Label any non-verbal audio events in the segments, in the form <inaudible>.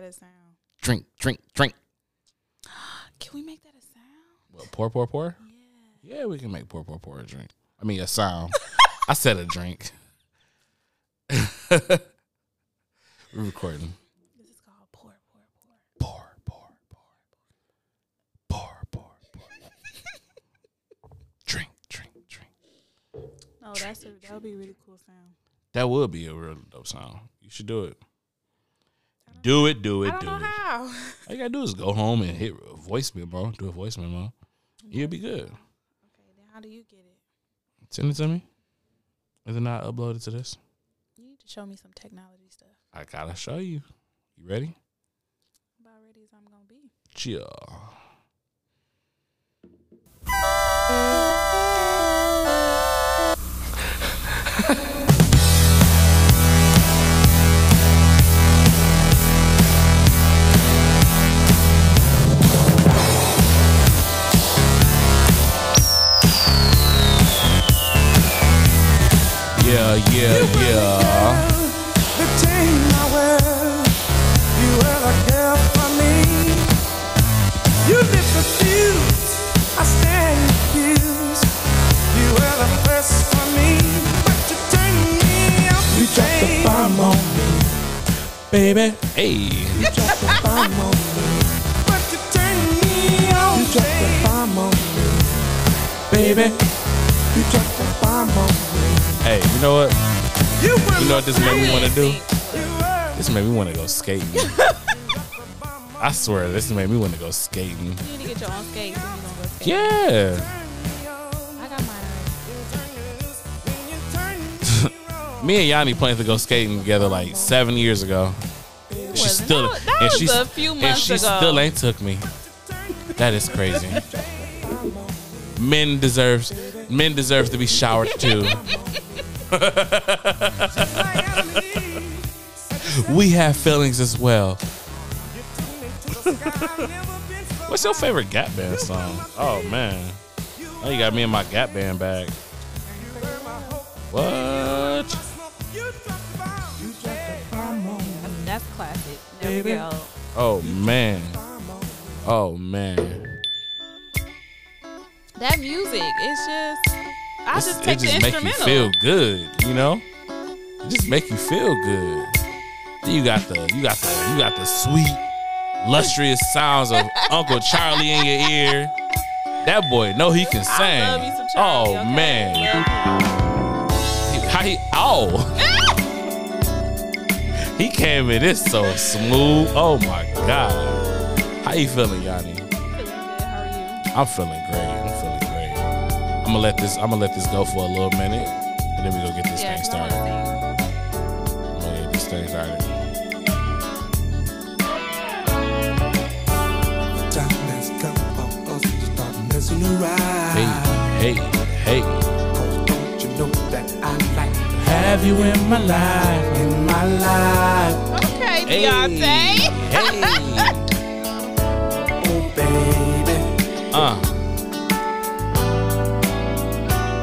that a sound? Drink, drink, drink. <gasps> Can we make that a sound? What, pour, pour, pour? Yeah. Yeah, we can make pour, pour, pour a drink. I mean, a sound. <laughs> I said a drink. <laughs> We're recording. This is called pour, pour, pour. Pour, pour, pour. Pour, pour, pour. <laughs> drink, drink, drink. No, that's a, that would be a really cool sound. That would be a real dope sound. You should do it. Do it, do I it, don't do know it. how. All you gotta do is go home and hit a voice memo. Do a voice memo. You'll be good. Okay, then how do you get it? Send it to me. Is it not uploaded to this? You need to show me some technology stuff. I gotta show you. You ready? About ready as I'm gonna be. Chill. Yeah, <laughs> the bomb on me, baby. Hey. You dropped the bomb on me, but you turn me on. You dropped the bomb on me, baby. You dropped the bomb on me. Hey, you know what? You, You know what this made me want to do? This made me want to go skating. <laughs> I swear, this made me want to go skating. You need to get your own skates if you go skate. Yeah. I got mine. <laughs> Me and Yanni planned to go skating together like seven years ago. She still, That- that and was she, a few and she ago. still ain't took me. That is crazy. <laughs> men deserves, men deserve to be showered too. <laughs> we have feelings as well. What's your favorite Gap Band song? Oh man, oh you got me in my Gap Band bag. What? That's, that's classic. Never get old. Oh man. Oh man. That music, it's just. I just take it just the make you feel good, you know? It just make you feel good. Then You got the you got the you got the sweet, lustrous sounds of <laughs> Uncle Charlie in your ear. That boy know he can sing. I love me some Charlie. oh okay? man. He- How he oh He came in this so smooth. Oh my god. How you feeling, Yanni? you. Feeling good. How are you? I'm feeling great. I'm feeling great. I'm gonna let this. I'm gonna let this go for a little minute, and then we go get this Yeah, thing 'cause started. sing. I'm gonna get this thing started. Time has come for us to start messing around. Hey, hey, hey. Cause oh, don't you know that I like have you in my life, in my life, Okay, Hey, Beyonce. hey. oh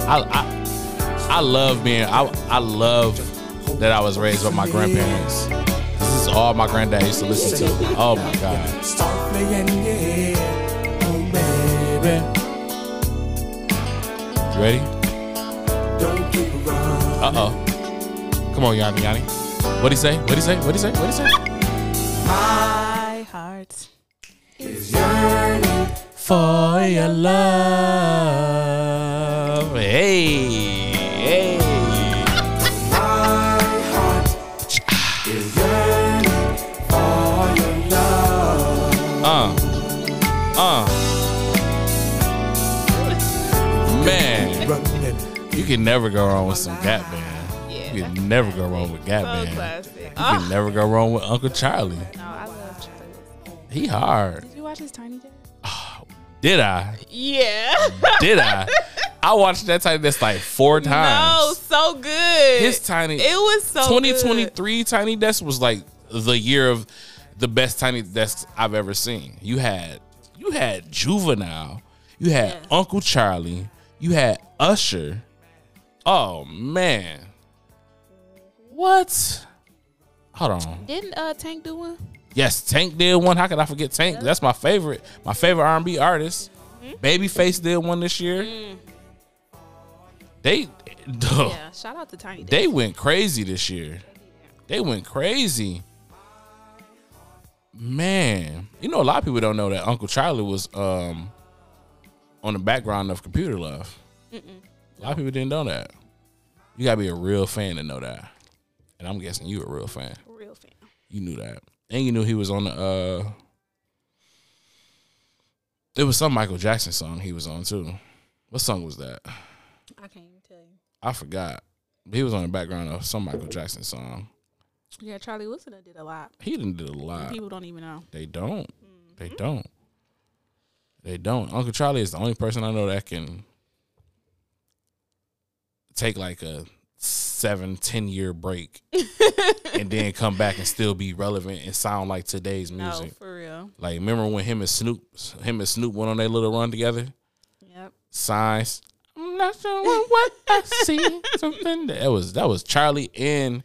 I I I love being. I I love that I was raised by my grandparents. This is all my granddad used to listen to. Oh my god. Start playing, yeah, oh baby. You ready? Don't. Uh oh. Come on, Yanni, Yanni. What'd he say? What'd he say? What'd he say? What'd he say? My heart. Is yearning. for your love. Hey, hey. My heart is yearning for your love. Uh, uh. Man, you can never go wrong with some Gap Band. Yeah. You can never go wrong with Gap So Band. classic. You Oh, can never go wrong with Uncle Charlie. no, I love Charlie. He hard. Did you watch his Tiny Desk? Did I? Yeah. Did I? <laughs> I watched that Tiny Desk like four times. no, so good. His Tiny. It was so 2023 Tiny Desk was like the year of the best Tiny Desks I've ever seen. You had you had Juvenile, you had Yeah. Uncle Charlie, you had Usher. Oh man, what? Hold on. Didn't uh Tank do one? Yes, Tank did one. How could I forget Tank? That's my favorite. My favorite R and B artist. Babyface did one this year. They, <laughs> Yeah, shout out to Tiny. they went crazy this year. They went crazy. Man, you know a lot of people don't know that Uncle Charlie was um on the background of Computer Love. A lot of people didn't know that. You gotta be a real fan to know that. And I'm guessing you a real fan. real fan. You knew that. And you knew he was on the uh it was some Michael Jackson song he was on too. What song was that? I can't even tell you. I forgot. He was on the background of some Michael Jackson song. Yeah, Charlie Wilson did a lot. He didn't do a lot. People don't even know. They don't. Mm-hmm. They don't. They don't. Uncle Charlie is the only person I know that can take like a seven, ten year break <laughs> and then come back and still be relevant and sound like today's music. No, for real. Like remember when him and Snoop him and Snoop went on their little run together? Yep. Signs. I'm not sure what I see. Something that was that was Charlie and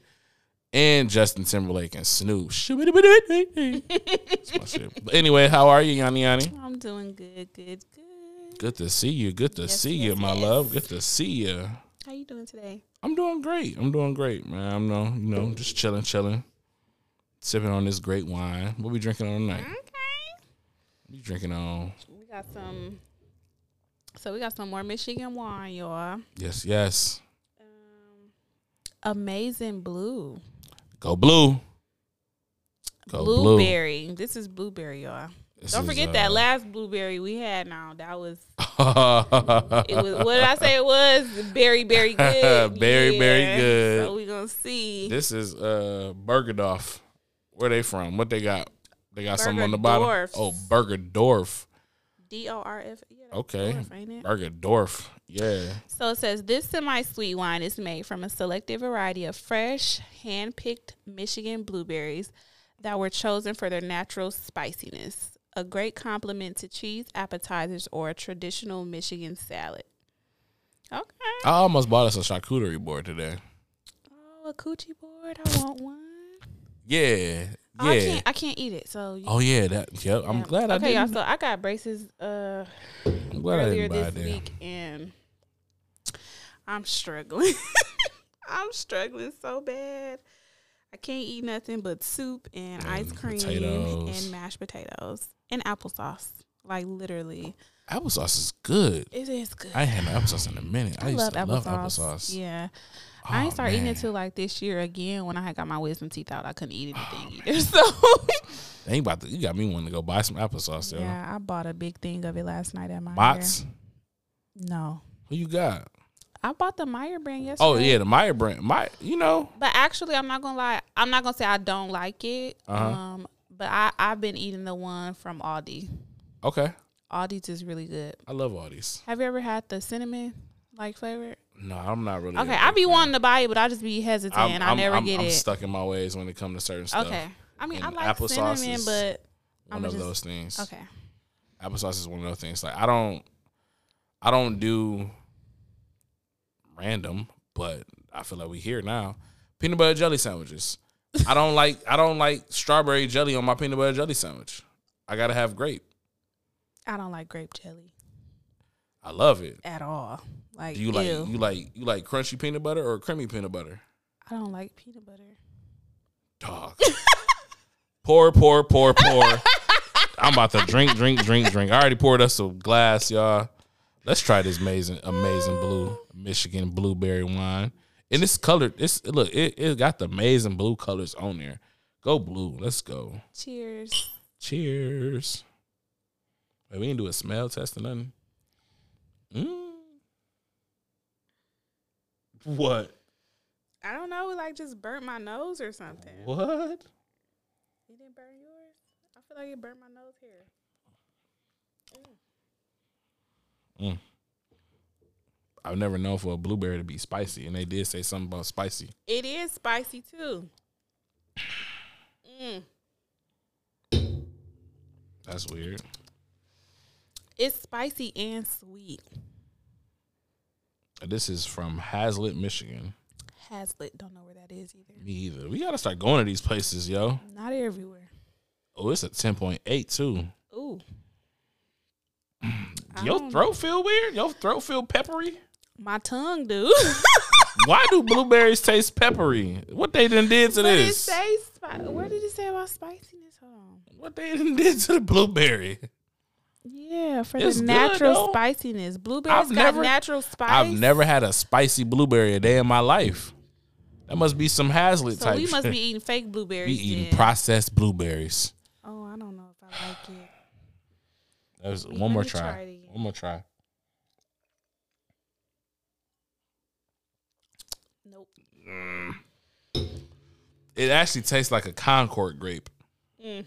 and Justin Timberlake and Snoop. That's my shit. But anyway, how are you, Yanni Yanni? I'm doing good, good, good. Good to see you. Good to Yes, see you, my yes. love. Good to see you. How you doing today? I'm doing great. I'm doing great, man. I'm no, you know, just chilling, chilling, sipping on this great wine. What we drinking on tonight? Okay. You drinking on. We got some. So we got some more Michigan wine, y'all. Yes, yes. Um, Amazing Blue. Go blue. Go blue. blueberry. This is blueberry, y'all. This Don't is, forget uh, that last blueberry we had. Now that was it was what did I say it was? Very, very good. Very, very Yeah. good. So we gonna see. this is uh Bergerdorf. Where they from? What they got? They got something on the bottom. Bergerdorf. Oh, Bergerdorf. D O R F. Yeah, Okay. Dorf? Bergerdorf. Yeah. So it says this semi-sweet wine is made from a selected variety of fresh, hand-picked Michigan blueberries that were chosen for their natural spiciness. A great complement to cheese appetizers or a traditional Michigan salad. Okay. I almost bought us a charcuterie board today. Oh, a coochie board. I want one. Yeah. Oh, I Yeah. can't. I can't eat it. So. You, Oh yeah, that yep. I'm yeah. glad I Okay, y'all. did. So I got braces. Uh. I'm glad I earlier didn't buy this week and I'm struggling. <laughs> I'm struggling so bad. I can't eat nothing but soup and, ice cream potatoes. and mashed potatoes and applesauce. Like literally, Applesauce is good. it is good. I had no applesauce in a minute. I, I used love to applesauce. love applesauce. Yeah. I ain't Oh, started eating man. it till like this year again when I had got my wisdom teeth out. I couldn't eat anything either. <laughs> So ain't about to. You got me wanting to go buy some applesauce. Yo. yeah, I bought a big thing of it last night at my Bots. No, Who you got? I bought the Meijer brand yesterday. Oh yeah, the Meijer brand. My, you know, But actually, I'm not gonna lie. I'm not gonna say I don't like it. Uh-huh. Um, but I I've been eating the one from Aldi. okay. Aldi's is really good. I love these. Have you ever had the cinnamon like flavor? No, I'm not really. Okay, I be fan. wanting to buy it, but I just be hesitant. I'm, I I'm- never I'm- get I'm it. stuck in my ways when it comes to certain stuff. Okay. I mean, I And like applesauce cinnamon, but One I'ma of just- those things. okay. Applesauce is one of those things. Like I don't, I don't do random, but I feel like we here now. Peanut butter jelly sandwiches. I don't like. I don't like strawberry jelly on my peanut butter jelly sandwich. I gotta have grape. I don't like grape jelly I love it. at all. Like, Do you like ew. you like you like crunchy peanut butter or creamy peanut butter? I don't like peanut butter. Dog. <laughs> pour, pour, pour, pour. I'm about to drink, drink, drink, drink. I already poured us a glass, y'all. Let's try this amazing, amazing blue Michigan blueberry wine. And it's colored. It's look, it, it got the amazing blue colors on there. Go blue. Let's go. Cheers. Cheers. Wait, we didn't do a smell test or nothing. Mm. What? I don't know. Like just burnt my nose or something. What? You didn't burn yours? I feel like it burnt my nose here. I've never known for a blueberry to be spicy, and they did say something about spicy. It is spicy too. Mm. That's weird. It's spicy and sweet. This is from Haslett, Michigan. Haslett, don't know where that is either. Me either. We gotta start going to these places, yo. Not everywhere. Oh, it's a ten point eight too. Ooh. <clears throat> Your um, throat feel weird? Your throat feel peppery? My tongue do. <laughs> Why do blueberries taste peppery? What they done did to What did it this? say? Where did it say about spiciness? Hold on. What they done did to the blueberry? Yeah, for It's the good, natural though. spiciness. Blueberries I've got never- natural spice. I've never had a spicy blueberry a day in my life. That must be some Haslett So type. we must shit. be eating fake blueberries. We blueberries. eating then. processed blueberries. oh, I don't know if I like it. That was one more try. try it again. one more try. Nope. It actually tastes like a Concord grape. Mm.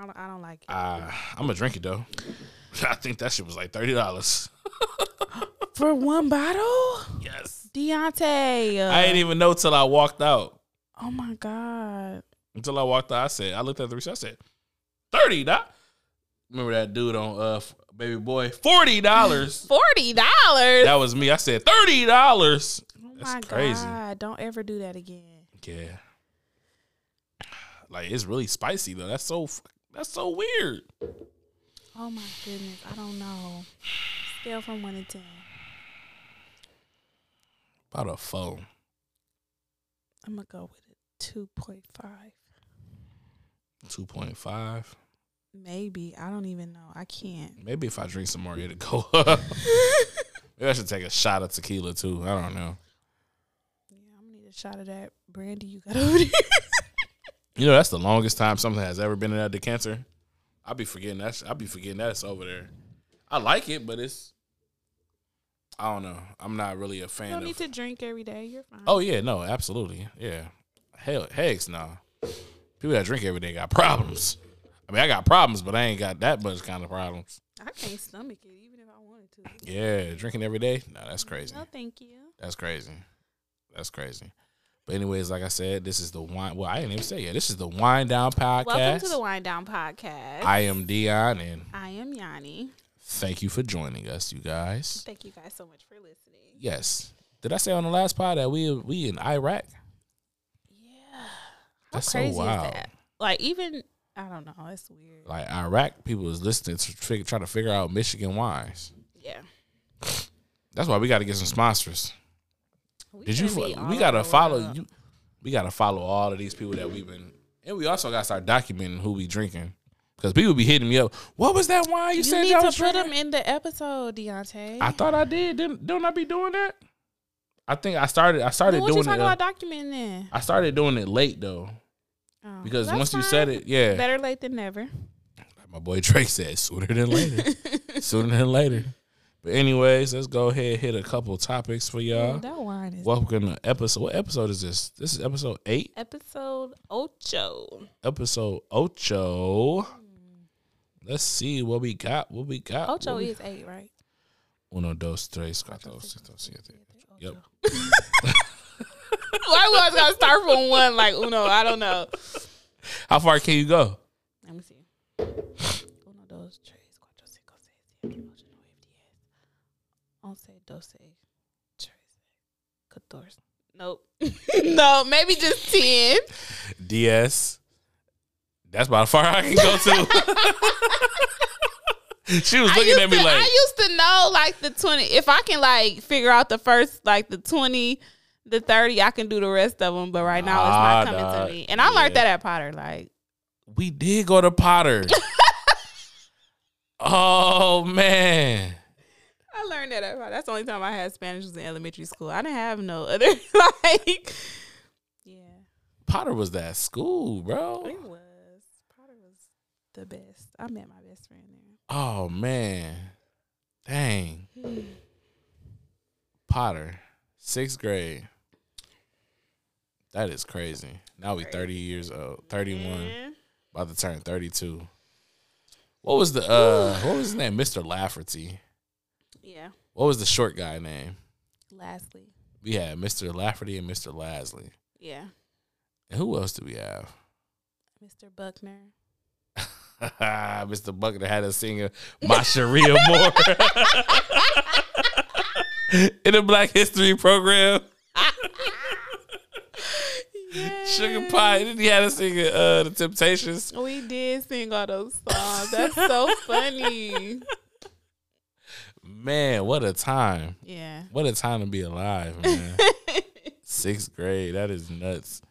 I don't, I don't like it. Uh, I'm gonna drink it though. <laughs> I think that shit was like thirty dollars. <laughs> For one bottle? Yes. Deonte. uh, I didn't even know till I walked out. Oh my God. Until I walked out, I said, I looked at the receipt. I said, thirty. That remember that dude on uh Baby Boy, forty dollars. $40. that was me. I said thirty dollars. oh That's my crazy. God. Don't ever do that again. Yeah. Like it's really spicy though. That's so that's so weird. Oh my goodness. I don't know. Scale from 1 to 10. About a foe. I'm going to go with a 2.5. Two point five. Maybe. I don't even know. I can't. Maybe if I drink some more, it'll go up. <laughs> Maybe I should take a shot of tequila too. I don't know. Yeah, I'm going to need a shot of that brandy you got over there. <laughs> You know, that's the longest time something has ever been in that decanter. I'll be forgetting that. I'll be forgetting that's over there. I like it, but it's. I don't know. I'm not really a fan. you don't of. need to drink every day. You're fine. oh yeah, no, absolutely, yeah. Hell, hex no. People that drink every day got problems. I mean, I got problems, but I ain't got that much kind of problems. I can't stomach it even if I wanted to. Yeah, drinking every day. No, that's crazy. No, thank you. That's crazy. That's crazy. But anyways, like I said, this is the wine. Well, I didn't even say it. This is the Wine Down Podcast. Welcome to the Wind Down Podcast. I am Dion, and I am Yanni. thank you for joining us, you guys. Thank you guys so much for listening. Yes. Did I say on the last pod that we we in Iraq? Yeah. How That's so crazy wild. is that? Like even I don't know. It's weird. Like Iraq people is listening to try to figure out Michigan wines. yeah. That's why we got to get some sponsors. We Did you? fo- We got to follow world. you. We got to follow all of these people that we've been, and we also got to start documenting who we drinking because people be hitting me up. What was that wine you, You said y'all to was put them in the episode, Deonte. I thought I did. Didn't don't I be doing that? I think I started. I started you doing talking it. uh, about documenting then? I started doing it late though Oh, because once you said it, yeah. better late than never. My boy Drake said sooner than later. <laughs> sooner than later. But anyways, let's go ahead hit a couple topics for y'all. that wine is Welcome to episode. What episode is this? This is episode eight. episode ocho. Episode ocho. Hmm. Let's see what we got. What we got. Ocho what we- is eight, right? uno, dos, tres, cuatro, cinco, seis siete. Yep. <laughs> <laughs> Why was gonna start from one like Uno? I don't know. How far can you go? Let me see. Uno, dos, tres, cuatro, cinco, seis, siete, ocho, nueve, diez, once, doce, trece, catorce. Nope. <laughs> no, maybe just ten. DS. That's about as far I can go to. <laughs> she was looking at me to, like, I used to know like the twenty. If I can like figure out the first like the twenty, the thirty, I can do the rest of them. But right now it's Ah, not coming dog. to me. And I learned Yeah. that at Potter. Like we did go to Potter. <laughs> oh man. I learned that. That's the only time I had Spanish was in elementary school. I didn't have no other <laughs> like. Yeah, Potter was that school, bro. it was. Potter was the best. I met my best friend there. Oh man. Dang. Potter. Sixth grade. That is crazy. Now we 30 years old. 31. Yeah. About to turn 32. What was the uh what was his name? Mr. Lafferty. Yeah. What was the short guy name? Lastly, We had Mr. Lafferty and Mr. Lasley. yeah, And who else do we have? Mr. Buckner. <laughs> Mr. Buckner had us singing My Cherie Amour <laughs> in the Black History program. <laughs> Sugar Pie. Didn't he had us singing uh, the Temptations? We did sing all those songs. That's so funny. Man, what a time! Yeah. What a time to be alive, <laughs> man. Sixth grade. That is nuts.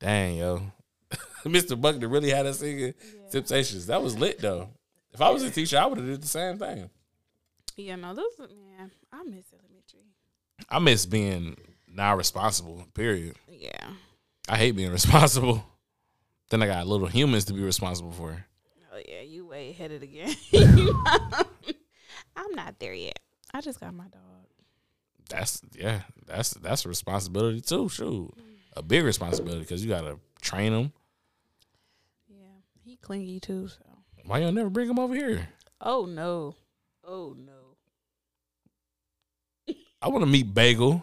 Dang, yo. <laughs> Mr. Buckner really had us singing Temptations. That was lit though. If I was a teacher, I would have did the same thing. Yeah, no, those man, I miss elementary. I miss being not responsible, period. Yeah. I hate being <laughs> responsible. Then I got little humans to be responsible for. Oh yeah, you way ahead of the game. I'm not there yet. I just got my dog. That's yeah, that's that's a responsibility too. Shoot, a big responsibility because you gotta train them. Yeah. He clingy too, so Why y'all never bring him over here? Oh no. Oh no. I want to meet Bagel.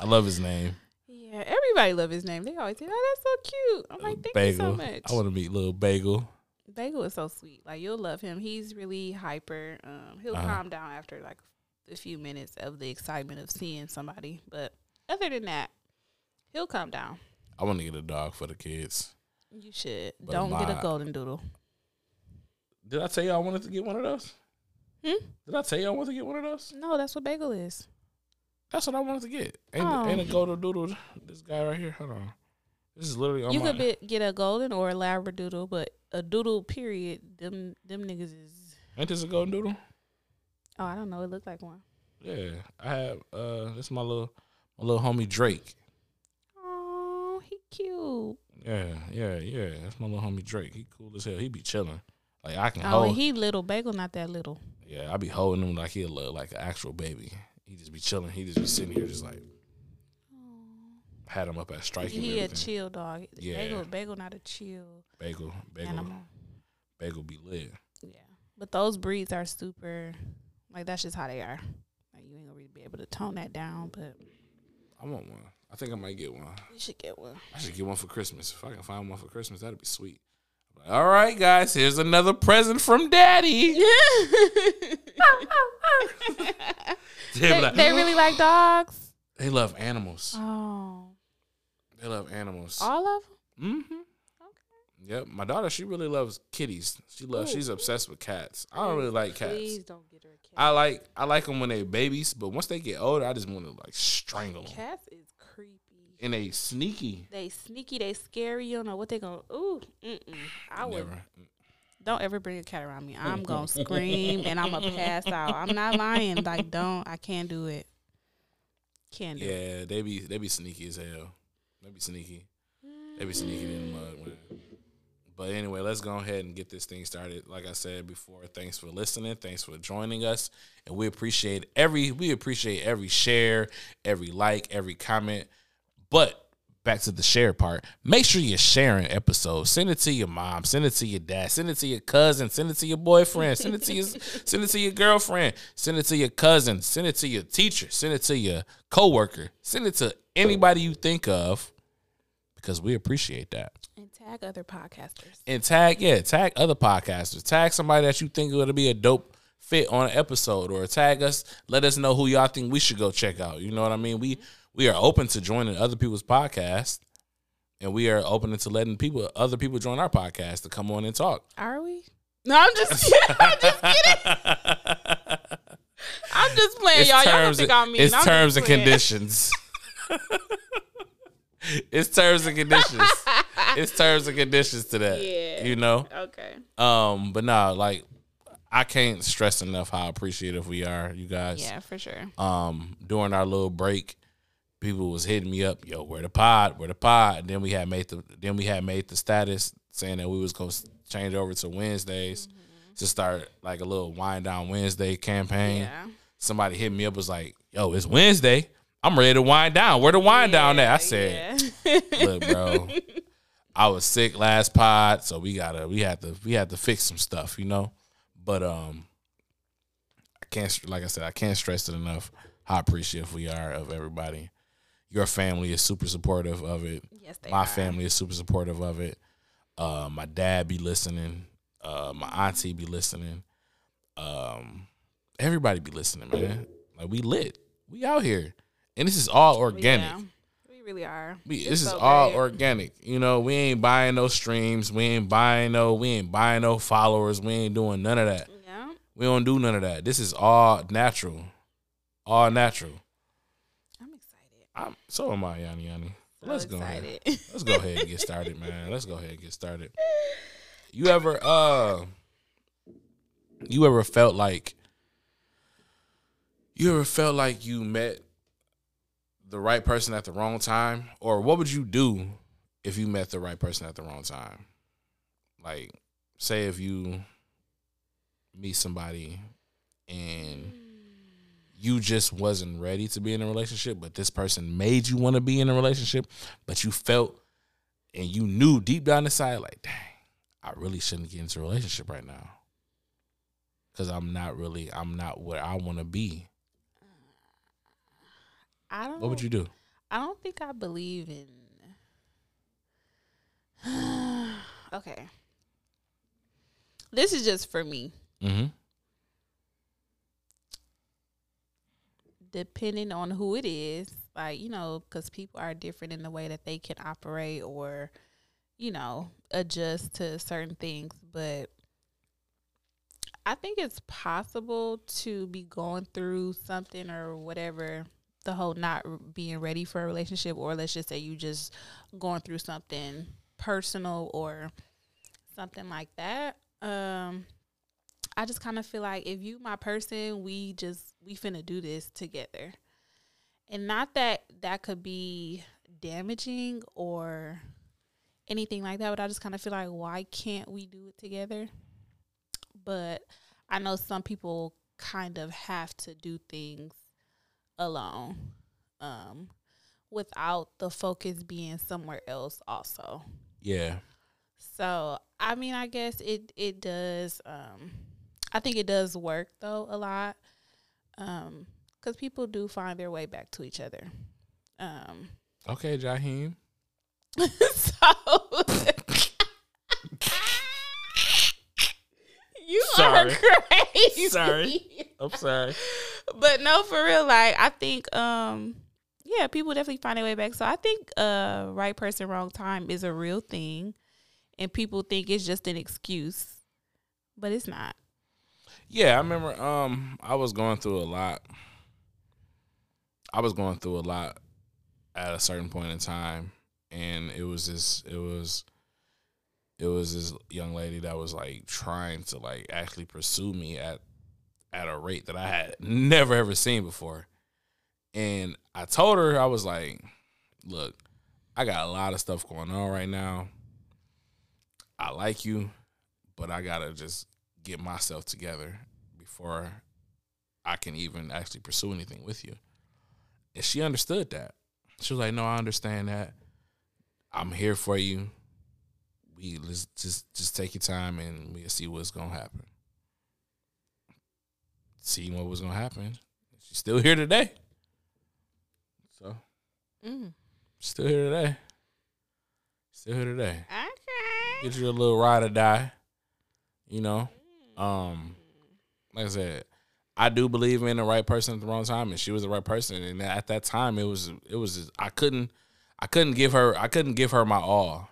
I love his name, Yeah, everybody love his name. They always say, "Oh, that's so cute." I'm like, "Thank Bagel. you so much." I want to meet little Bagel. Bagel is so sweet. Like you'll love him. He's really hyper. Um, he'll Uh-huh. calm down after like a few minutes of the excitement of seeing somebody. But other than that, he'll calm down. I want to get a dog for the kids. You should. But Don't get a golden doodle. Did I tell you I wanted to get one of those? Hmm? Did I tell you I wanted to get one of those? No, that's what bagel is. That's what I wanted to get. Ain't, Oh. ain't a golden doodle. This guy right here. Hold on. This is literally on you my. could be, get a golden or a labradoodle, but a doodle period. Them them niggas is. ain't this a golden doodle? Oh, I don't know. It looked like one. Yeah, I have. Uh, this is my little my little homie Drake. Oh, he cute. Yeah, yeah, yeah. That's my little homie Drake. He cool as hell. He be chilling. Like I can Oh, hold. he little bagel, not that little. yeah, I be holding him like he a little, like an actual baby. He just be chilling. He just be sitting here, just like had him up at striking. He a chill dog. Yeah. Bagel, bagel, not a chill bagel, bagel, animal. bagel be lit. Yeah, but those breeds are super. Like that's just how they are. Like you ain't gonna really be able to tone that down, but I want one. I think I might get one. you should get one. I should get one for Christmas. If I can find one for Christmas, that'd be sweet. All right, guys, here's another present from Daddy. <laughs> They, they, like, they really like dogs. <gasps> they love animals. Oh, They love animals. all of them. Mm-hmm. Yep. My daughter, she really loves kitties. She loves. Ooh. She's obsessed with cats. I don't really like cats. Please don't get her a cat. I like. I like them when they're babies, but once they get older, I just want to like strangle them. Cats is creepy. And they sneaky. They sneaky. They scary. You don't know what they're gonna. Ooh, mm-mm. I would. Never. Don't ever bring a cat around me. I'm <laughs> gonna scream and I'm gonna pass out. I'm not lying. Like, don't. I can't do it. Can't do it. Yeah, they be they be sneaky as hell. They be sneaky. They be sneaky in the mud. Man. But anyway, let's go ahead and get this thing started. Like I said before, thanks for listening. Thanks for joining us, and we appreciate every we appreciate every share, every like, every comment. But back to the share part. Make sure you're sharing episodes. Send it to your mom. Send it to your dad. Send it to your cousin. Send it to your boyfriend. Send it to your send it to your girlfriend. Send it to your cousin. Send it to your teacher. Send it to your coworker. Send it to anybody you think of, because we appreciate that. And tag other podcasters. And tag, yeah, tag other podcasters. Tag somebody that you think would be a dope fit on an episode, or tag us. Let us know who y'all think we should go check out. You know what I mean? We we are open to joining other people's podcasts, and we are open to letting people, other people, join our podcast to come on and talk. Are we? No, I'm just <laughs> kidding. I'm just kidding. I'm just playing, y'all. Y'all don't terms, think I'm mean. it's I'm terms and conditions. <laughs> it's terms and conditions. it's terms and conditions to that. Yeah. You know. Okay. Um, but nah, like I can't stress enough how appreciative we are, you guys. Yeah, for sure. Um, during our little break, people was hitting me up, yo, where the pod, where the pod. And then we had made the then we had made the status saying that we was gonna change over to Wednesdays Mm-hmm. to start like a little wind down Wednesday campaign. Yeah. Somebody hit me up was like, yo, it's Wednesday. I'm ready to wind down. Where the wind down at? I said, Yeah. look, bro. <laughs> I was sick last pod, so we gotta we had to we had to fix some stuff, you know. But um, I can't like I said I can't stress it enough how appreciative we are of everybody. Your family is super supportive of it. yes, they my are. family is super supportive of it. Uh, my dad be listening. Uh, my auntie be listening. Um, everybody be listening, man. Like we lit. We out here, and this is all organic. Yeah. We really are. We, It's this is so all great. organic. You know, we ain't buying no streams. We ain't buying no. We ain't buying no followers. We ain't doing none of that. Yeah. We don't do none of that. This is all natural. All natural. I'm so am I, Yanni Yanni. So Let's go ahead. Let's go ahead and get started, man. Let's go ahead and get started. <laughs> You ever uh you ever felt like you ever felt like you met the right person at the wrong time? Or what would you do if you met the right person at the wrong time? Like say if you meet somebody and you just wasn't ready to be in a relationship, but this person made you want to be in a relationship, but you felt and you knew deep down inside, like, dang, I really shouldn't get into a relationship right now. Cause I'm not really, I'm not where I want to be. I don't. What would you do? I don't think I believe in. <sighs> okay. This is just for me. Mm-hmm. Depending on who it is, like, you know, because people are different in the way that they can operate or, you know, adjust to certain things. But I think it's possible to be going through something or whatever, the whole not being ready for a relationship, or let's just say you just going through something personal or something like that. Um, I just kind of feel like if you my person, we just we finna do this together. And not that that could be damaging or anything like that, but I just kind of feel like why can't we do it together? But I know some people kind of have to do things alone. Um without the focus being somewhere else also. Yeah. So I mean, I guess it it does. Um, I think it does work though a lot, um, because people do find their way back to each other. Um, Okay, Jaheim. <laughs> so <laughs> you Sorry. are crazy. Sorry. I'm sorry. but no, for real, like I think, um, yeah, people definitely find their way back. So I think, uh, right person, wrong time is a real thing, and people think it's just an excuse, but it's not. Yeah, I remember um I was going through a lot. I was going through a lot at a certain point in time and it was this it was it was this young lady that was like trying to like actually pursue me at at a rate that I had never ever seen before. And I told her I was like, "Look, I got a lot of stuff going on right now. I like you, but I got to just get myself together before I can even actually pursue anything with you. And she understood that. She was like, "No, I understand that. I'm here for you. We let's just just take your time and we'll see what's gonna happen. See what was gonna happen. She's still here today. So Mm. still here today. Still here today. Okay. Get you a little ride or die. You know. Um like I said, I do believe in the right person at the wrong time, and she was the right person. And at that time, it was it was I couldn't I couldn't give her I couldn't give her my all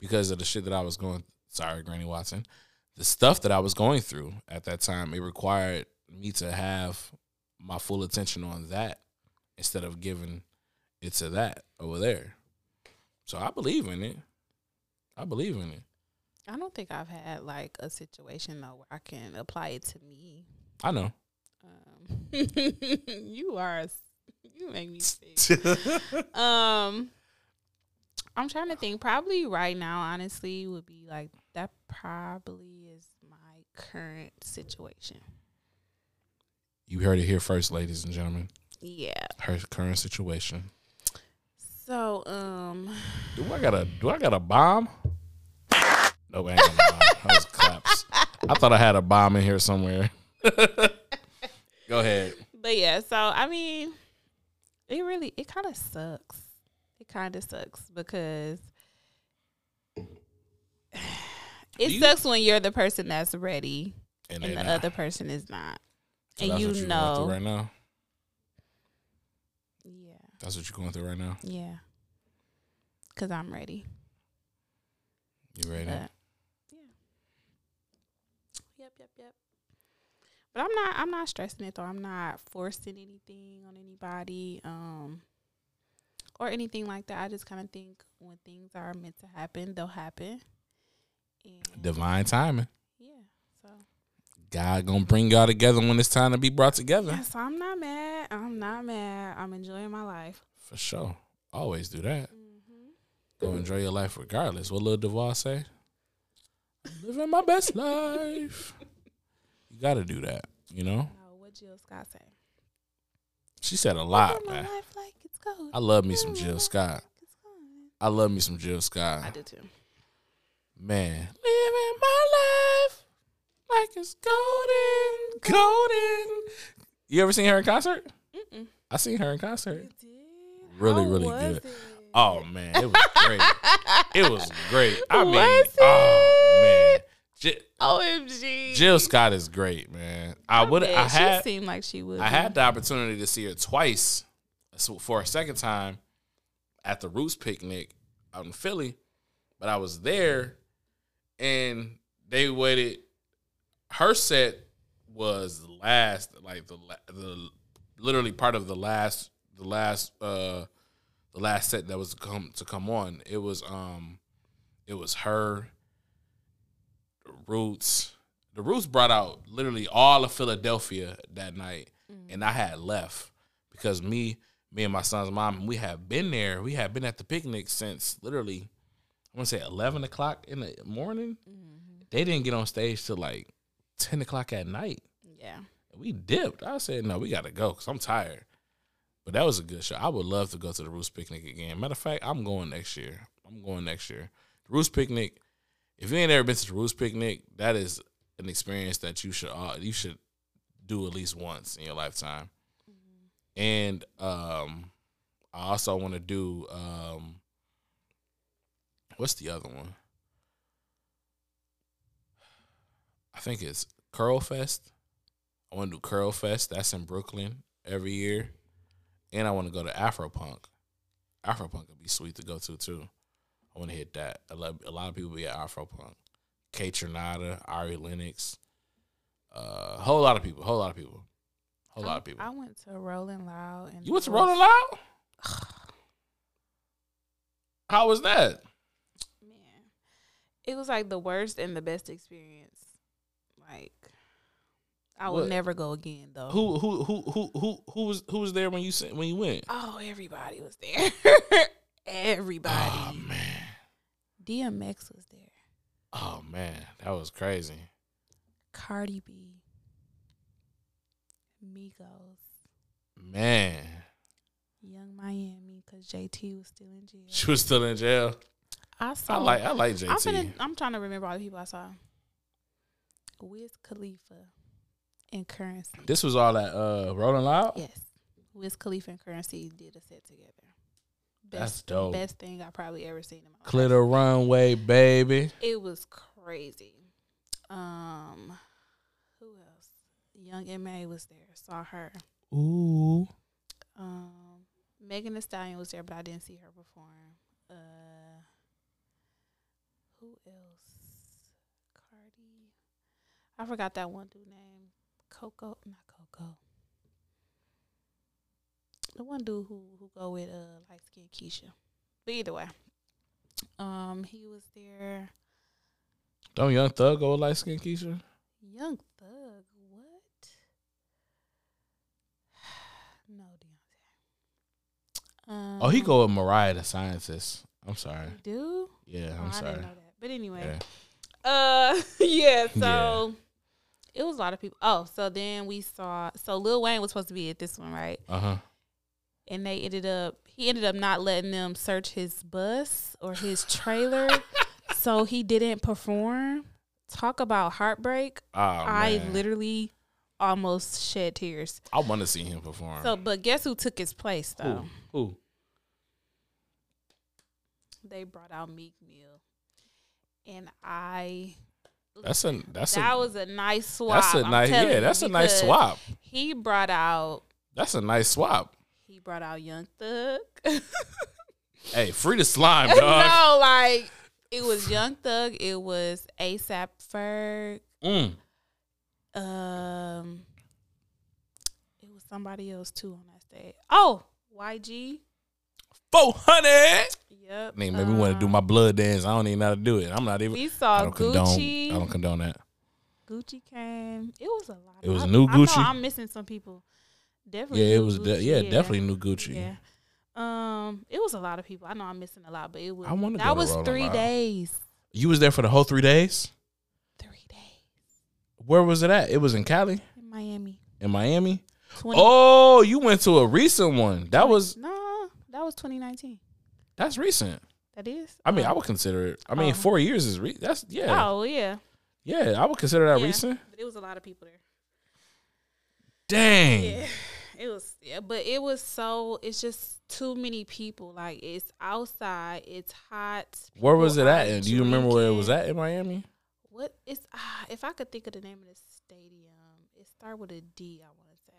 because of the shit that I was going. Sorry, Granny Watson, the stuff that I was going through at that time. It required me to have my full attention on that instead of giving it to that over there. So I believe in it. I believe in it. I don't think I've had like a situation though where I can apply it to me. I know. Um, <laughs> you are, you make me sick. <laughs> um, I'm trying to think. Probably right now, honestly, would be like that. Probably is my current situation. You heard it here first, ladies and gentlemen. Yeah. Her current situation. So, um, Do I got a Do I got a bomb? No, I ain't got a bomb. That was claps. I thought I had a bomb in here somewhere. <laughs> Go ahead. but yeah. So I mean, it really it kind of sucks. It kind of sucks because <sighs> it you- sucks when you're the person that's ready and they the not. other person is not, So and you going know, right now. yeah. That's what you're going through right now. Yeah. Cause I'm ready. You ready? But yeah. Yep, yep, yep. But I'm not I'm not stressing it though. I'm not forcing anything on anybody. Um or anything like that. I just kind of think when things are meant to happen, they'll happen. And Divine timing. yeah. So God gonna bring y'all together when it's time to be brought together. yeah, so I'm not mad. I'm not mad. I'm enjoying my life. For sure. Always do that. Mm-hmm. Go enjoy your life regardless. What Lil Duval say? I'm living my best life. You gotta do that, you know? Oh, what Jill Scott say? She said a lot, my man. life like it's gold. I love me some Jill Scott. like. I love me some Jill Scott. I do too. Man. Living my life like it's golden, golden. You ever seen her in concert? Mm-mm. I seen her in concert. You did? Really, How really was good. it? Oh man, it was great. <laughs> it was great. I mean, Was oh man, J- OMG. Jill Scott is great, man. I would. bet. I had. Seemed like she would. I be. had the opportunity to see her twice so for a second time at the Roots picnic out in Philly, but I was there and they waited. Her set was the last, like the the literally part of the last the last uh the last set that was to come to come on. It was um it was her Roots. The Roots brought out literally all of Philadelphia that night, mm. and I had left because me, me and my son's mom, we have been there. We have been at the picnic since literally, I want to say eleven o'clock in the morning. Mm-hmm. They didn't get on stage till like ten o'clock at night. Yeah. We dipped. I said, no, we got to go because I'm tired. But that was a good show. I would love to go to the Roots Picnic again. Matter of fact, I'm going next year. I'm going next year. The Roots Picnic. If you ain't ever been to the Roots Picnic, that is an experience that you should uh, you should do at least once in your lifetime. And um, I also want to do um, what's the other one? I think it's Curl Fest. I want to do Curl Fest. That's in Brooklyn every year. And I want to go to Afropunk. Afropunk would be sweet to go to too. I want to hit that. A lot, a lot of people be at Afropunk. Kaytranada, Ari Lennox, a uh, whole lot of people. Whole lot of people. Whole lot of people. I went to Rolling Loud and you went to Rolling Loud? <sighs> How was that? Man, it was like the worst and the best experience. Like, I will What? never go again though. Who who who who who who was who was there when you when you went? Oh, everybody was there. <laughs> everybody. Oh man. DMX was there. Oh man, that was crazy. Cardi B. Migos. Man, Yung Miami, because JT was still in jail. she was still in jail. I saw. I like I like JT. I'm, finna, I'm trying to remember all the people I saw. Wiz Khalifa and Curren$y. this was all at uh Rolling Loud. Yes. Wiz Khalifa and Curren$y did a set together. That's dope. Best thing I probably ever seen in my Clear life. the runway, baby. It was crazy. Um, who else? Young M.A. was there. Saw her. Ooh. Um, Megan Thee Stallion was there, but I didn't see her perform. Uh, who else? Cardi. I forgot that one dude name. Coco, not Coco. The one dude who who go with uh light skin Keisha. But either way, um, he was there. Don't Young Thug go with light skin Keisha? Young Thug, what? <sighs> no, Deonte. Um, Oh, he go with Mariah the Scientist. I'm sorry. Do? Yeah, Oh, I'm I sorry. didn't know that. But anyway, Yeah. uh, <laughs> yeah. So Yeah. it was a lot of people. Oh, so then we saw. So Lil Wayne was supposed to be at this one, right? Uh huh. And they ended up. He ended up not letting them search his bus or his trailer, <laughs> so he didn't perform. Talk about heartbreak. Oh, I man. literally almost shed tears. I want to see him perform. So, but guess who took his place though? Who? They brought out Meek Mill, and I. That's a that's that a was a nice swap. that's a I'm nice yeah. That's a nice swap. He brought out That's a nice swap. He brought out Young Thug. <laughs> Hey, free the slime, dog. no, like it was Young Thug. It was ASAP Ferg. Mm. Um, it was somebody else too on that stage. Oh, YG. Four hundred. Yep. Nigga, made me want to do my blood dance. I don't even know how to do it. I'm not even. We I saw don't condone. Gucci. I don't condone that. Gucci came. It was a lot. It was I- new I know Gucci? I'm missing some people. Definitely. Yeah, it was. De- Gucci, yeah, definitely new Gucci. Yeah. Um, it was a lot of people. I know I'm missing a lot, but it was. I wanna go That was three Loud. days. You was there for the whole three days. Three days Where was it at? It was in Cali, in Miami. in Miami. 20, Oh, you went to a recent one. That was no, that was 2019. that's recent. That is. I mean, Oh. I would consider it. I mean, Oh. four years is re- that's yeah, Oh yeah. yeah. I would consider that Yeah. recent. But it was a lot of people there. Dang. Yeah. It was yeah, but it was so it's just too many people. Like it's outside, it's hot. Where was it at? And do you remember where it was at in Miami? What is ah, if I could think of the name of the stadium, it started with a D, I want to say.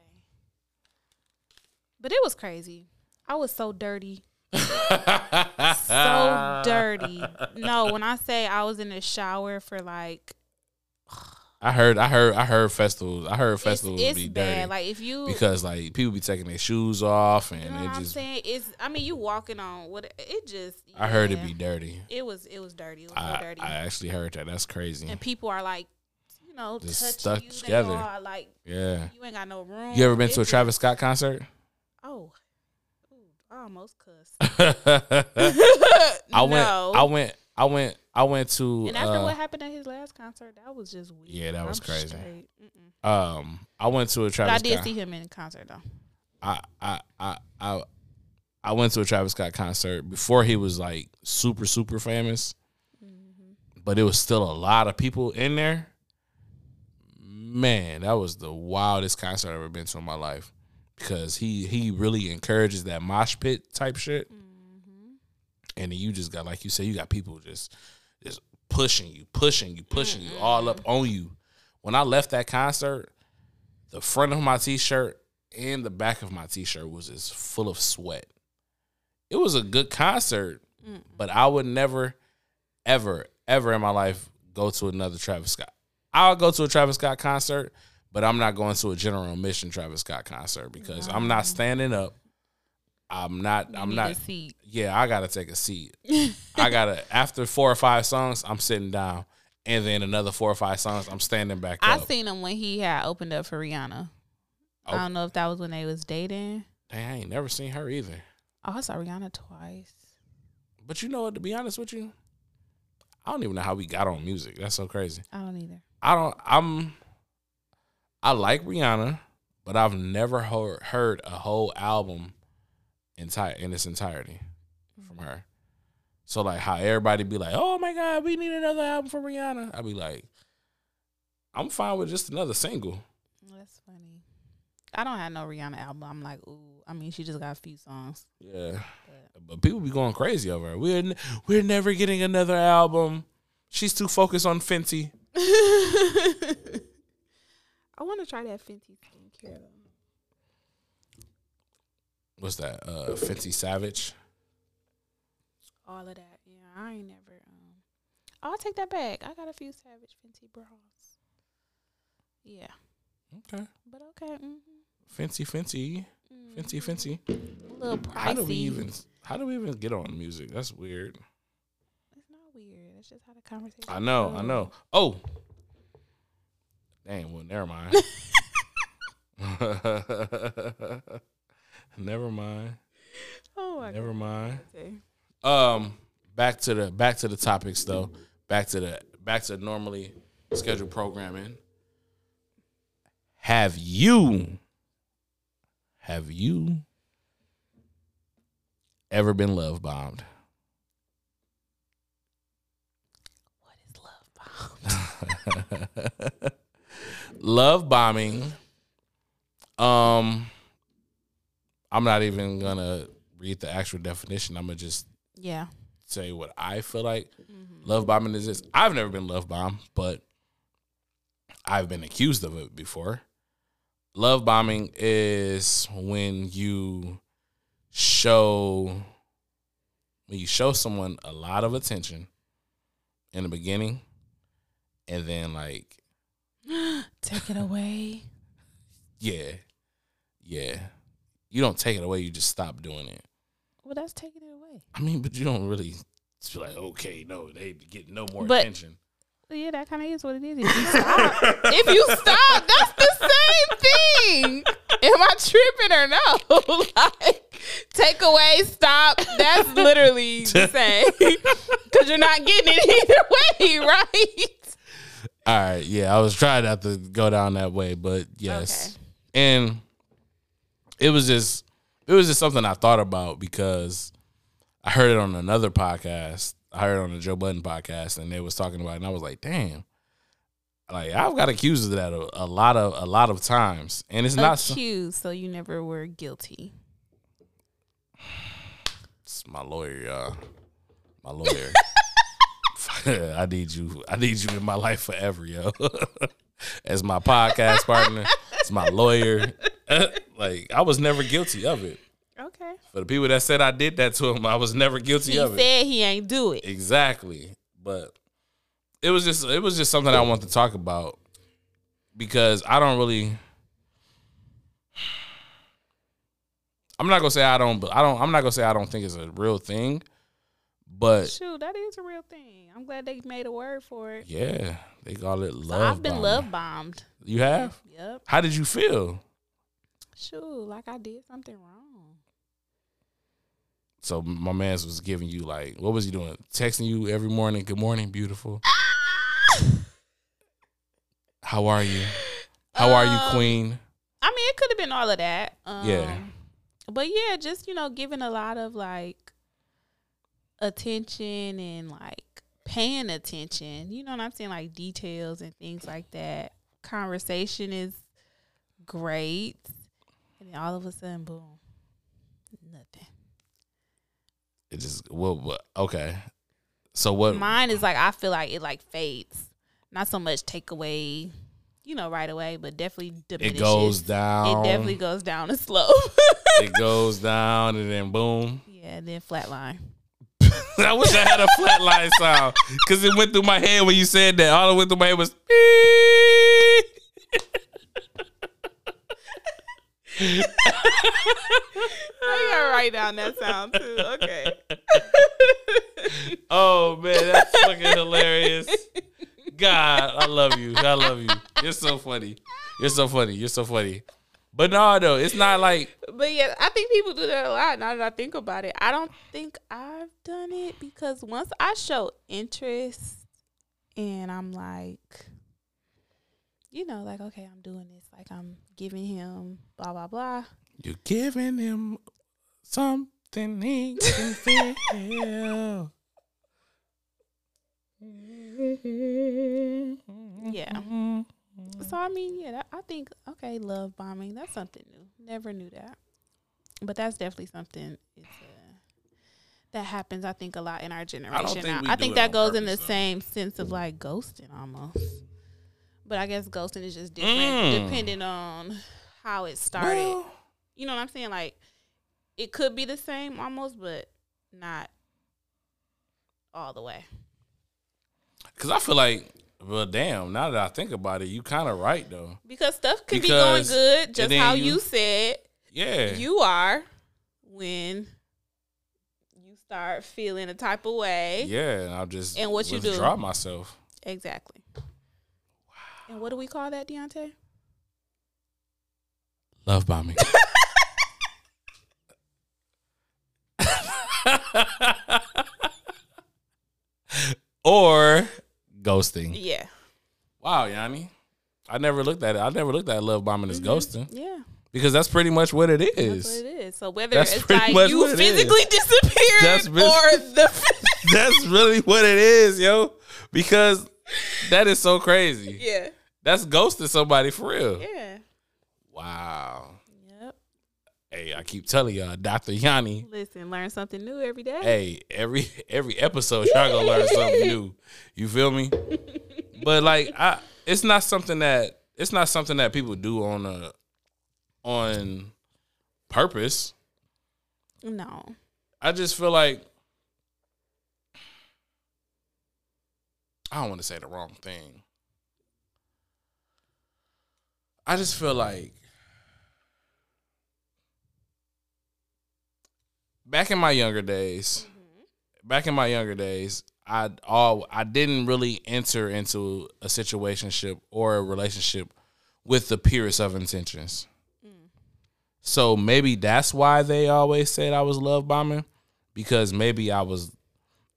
But it was crazy. I was so dirty. so <laughs> dirty. No, when I say I was in the shower for like I heard, I heard, I heard festivals. I heard it's, festivals it's be bad. dirty Like if you because like people be taking their shoes off and you know it what I'm just. saying? It's I mean you walking on what it just I heard it be dirty. it was it was dirty. It was so I, dirty. I actually heard that. That's crazy. and people are like, you know, Just stuck you. together. Are like Yeah. you ain't got no room. You ever been It to a just- Travis Scott concert? Oh, Ooh, I almost cussed. <laughs> <laughs> I went. I went. I went. I went to. And after uh, what happened at his last concert, that was just weird. Yeah, that was I'm crazy. um, I went to a Travis. But I did Scott. see him in concert though. I, I, I, I, I went to a Travis Scott concert before he was like super, super famous, but it was still a lot of people in there. Man, that was the wildest concert I've ever been to in my life because he he really encourages that mosh pit type shit, and then you just got like you said, you got people just just pushing you, pushing you, pushing you all up mm-hmm. on you. When I left that concert, the front of my t-shirt and the back of my t-shirt was just full of sweat. It was a good concert, but I would never, ever, ever in my life go to another Travis Scott. I'll go to a Travis Scott concert, but I'm not going to a General Admission Travis Scott concert because I'm not standing up. I'm not. You I'm not. Yeah, I gotta take a seat. <laughs> I gotta after four or five songs, I'm sitting down, and then another four or five songs, I'm standing back I up. seen him when he had opened up for Rihanna. Oh. I don't know if that was when they was dating. Dang, I ain't never seen her either. Oh, I saw Rihanna twice. But you know what? To be honest with you, I don't even know how we got on music. That's so crazy. I don't either. I don't. I'm. I like Rihanna, but I've never heard, heard a whole album entire in its entirety from mm-hmm. her. So like how everybody be like, "Oh my god, we need another album from Rihanna." I'd be like, "I'm fine with just another single." That's funny. I don't have no Rihanna album. I'm like, ooh. I mean, she just got a few songs. Yeah, but people be going crazy over her. We're n- we're never getting another album. She's too focused on Fenty. <laughs> I want to try that Fenty skincare. though. What's that? Uh, Fenty Savage. All of that. Yeah, I ain't never. Um, I'll take that back. I got a few Savage Fenty bras. Yeah, Okay, but okay. Mm-hmm. Fenty, Fenty, Fenty, Fenty. A little pricey. How do we even? How do we even get on music? That's weird. It's not weird. It's just how the conversation. I know, I know. Oh, dang. Well, never mind. <laughs> <laughs> never mind. Oh my Never mind. god. Um, back to the back to the topics though. Back to the back to normally scheduled programming. Have you have you ever been love bombed? What is love bomb? <laughs> love bombing. Um, I'm not even gonna read the actual definition. I'm gonna just Yeah. say what I feel like mm-hmm. love bombing is. This. I've never been love bombed, but I've been accused of it before. Love bombing is when you show when you show someone a lot of attention in the beginning and then like <gasps> Take it away. yeah yeah you don't take it away you just stop doing it Well, that's taking it away. i mean but you don't really be like okay no they get no more But- attention yeah, that kind of is what it is. If you stop, if you stop, that's the same thing. Am I tripping or no? <laughs> like, take away, stop. That's literally the <laughs> same. Because you're not getting it either way, <laughs> right? all right yeah i was trying not to go down that way but yes Okay. and it was just it was just something I thought about because I heard it on another podcast. I heard it on the Joe Budden podcast, and they was talking about it, and I was like, damn. Like I've got accused of that a, a lot of a lot of times, and it's not. so- Accused, so you never were guilty. It's my lawyer, y'all. My lawyer. <laughs> <laughs> I need you. I need you in my life forever, yo. <laughs> As my podcast partner, as my lawyer. <laughs> like I was never guilty of it. Okay. For the people that said I did that to him, I was never guilty He of it. He said he ain't do it. Exactly. But it was just it was just something I wanted to talk about because I don't really I'm not gonna say I don't but I don't I'm not gonna say I don't think it's a real thing. But Shoot, that is a real thing. I'm glad they made a word for it. yeah, they call it So love. I've been love bombed. You have? Yep. How did you feel? Shoot, like I did something wrong. So my man's was giving you like what was he doing? Texting you every morning, good morning, beautiful. <laughs> How are you? How are you, Um, queen? I mean, it could have been all of that. Um, Yeah. But yeah, just, you know, giving a lot of like attention and like paying attention. You know what I'm saying? Like details and things like that. Conversation is great. And then all of a sudden, boom, nothing. It just well, what okay. So what? Mine is like, I feel like it like fades. Not so much take away, you know, right away, but definitely diminishes. it goes down. It definitely goes down a slope. <laughs> it goes down and then boom. yeah, and then flatline. <laughs> I wish I had a flatline sound because it went through my head when you said that. All it went through my head was. I gotta write down that sound too. Okay. <laughs> oh man, that's fucking hilarious. God, I love you. I love you. You're so funny. You're so funny. You're so funny. But no, though, it's not like But yeah, I think people do that a lot now that I think about it. I don't think I've done it because once I show interest and I'm like, you know, like, okay, I'm doing this, like I'm giving him blah, blah, blah. you're giving him something he can feel. <laughs> Yeah. So, I mean, yeah, that, I think, okay, love bombing, that's something new. Never knew that. But that's definitely something it's, uh, that happens, I think, a lot in our generation think now. we I do think that goes in the though. same sense of like ghosting almost. But I guess ghosting is just different Mm. depending on how it started. Well, you know what I'm saying? Like, it could be the same almost, but not all the way. Cause I feel like, well, damn. Now that I think about it, you kind of right though. Because stuff could be going good, just how you- you said. Yeah. you are when you start feeling a type of way. yeah, and I'll just And what you do. withdraw myself. Exactly. And what do we call that, Deonte? Love bombing. <laughs> or ghosting. Yeah. Wow, Yanni. I never looked at it. I never looked at love bombing as mm-hmm. ghosting Yeah. because that's pretty much what it That's is. what it is. So whether That's it's like you what it is. physically disappeared That's really- or <laughs> the That's really what it is, yo. Because that is so crazy. Yeah. That's ghosting somebody for real. Yeah. Wow. Yep. Hey, I keep telling y'all, Dr. Yanni. Listen, learn something new every day. Hey, every every episode y'all gonna learn something <laughs> new. You feel me? But like I it's not something that it's not something that people do on a on purpose. No. I just feel like I don't want to say the wrong thing. I just feel like back in my younger days, back in my younger days, I all I didn't really enter into a situationship or a relationship with the purest of intentions. So maybe that's why they always said I was love bombing because maybe I was,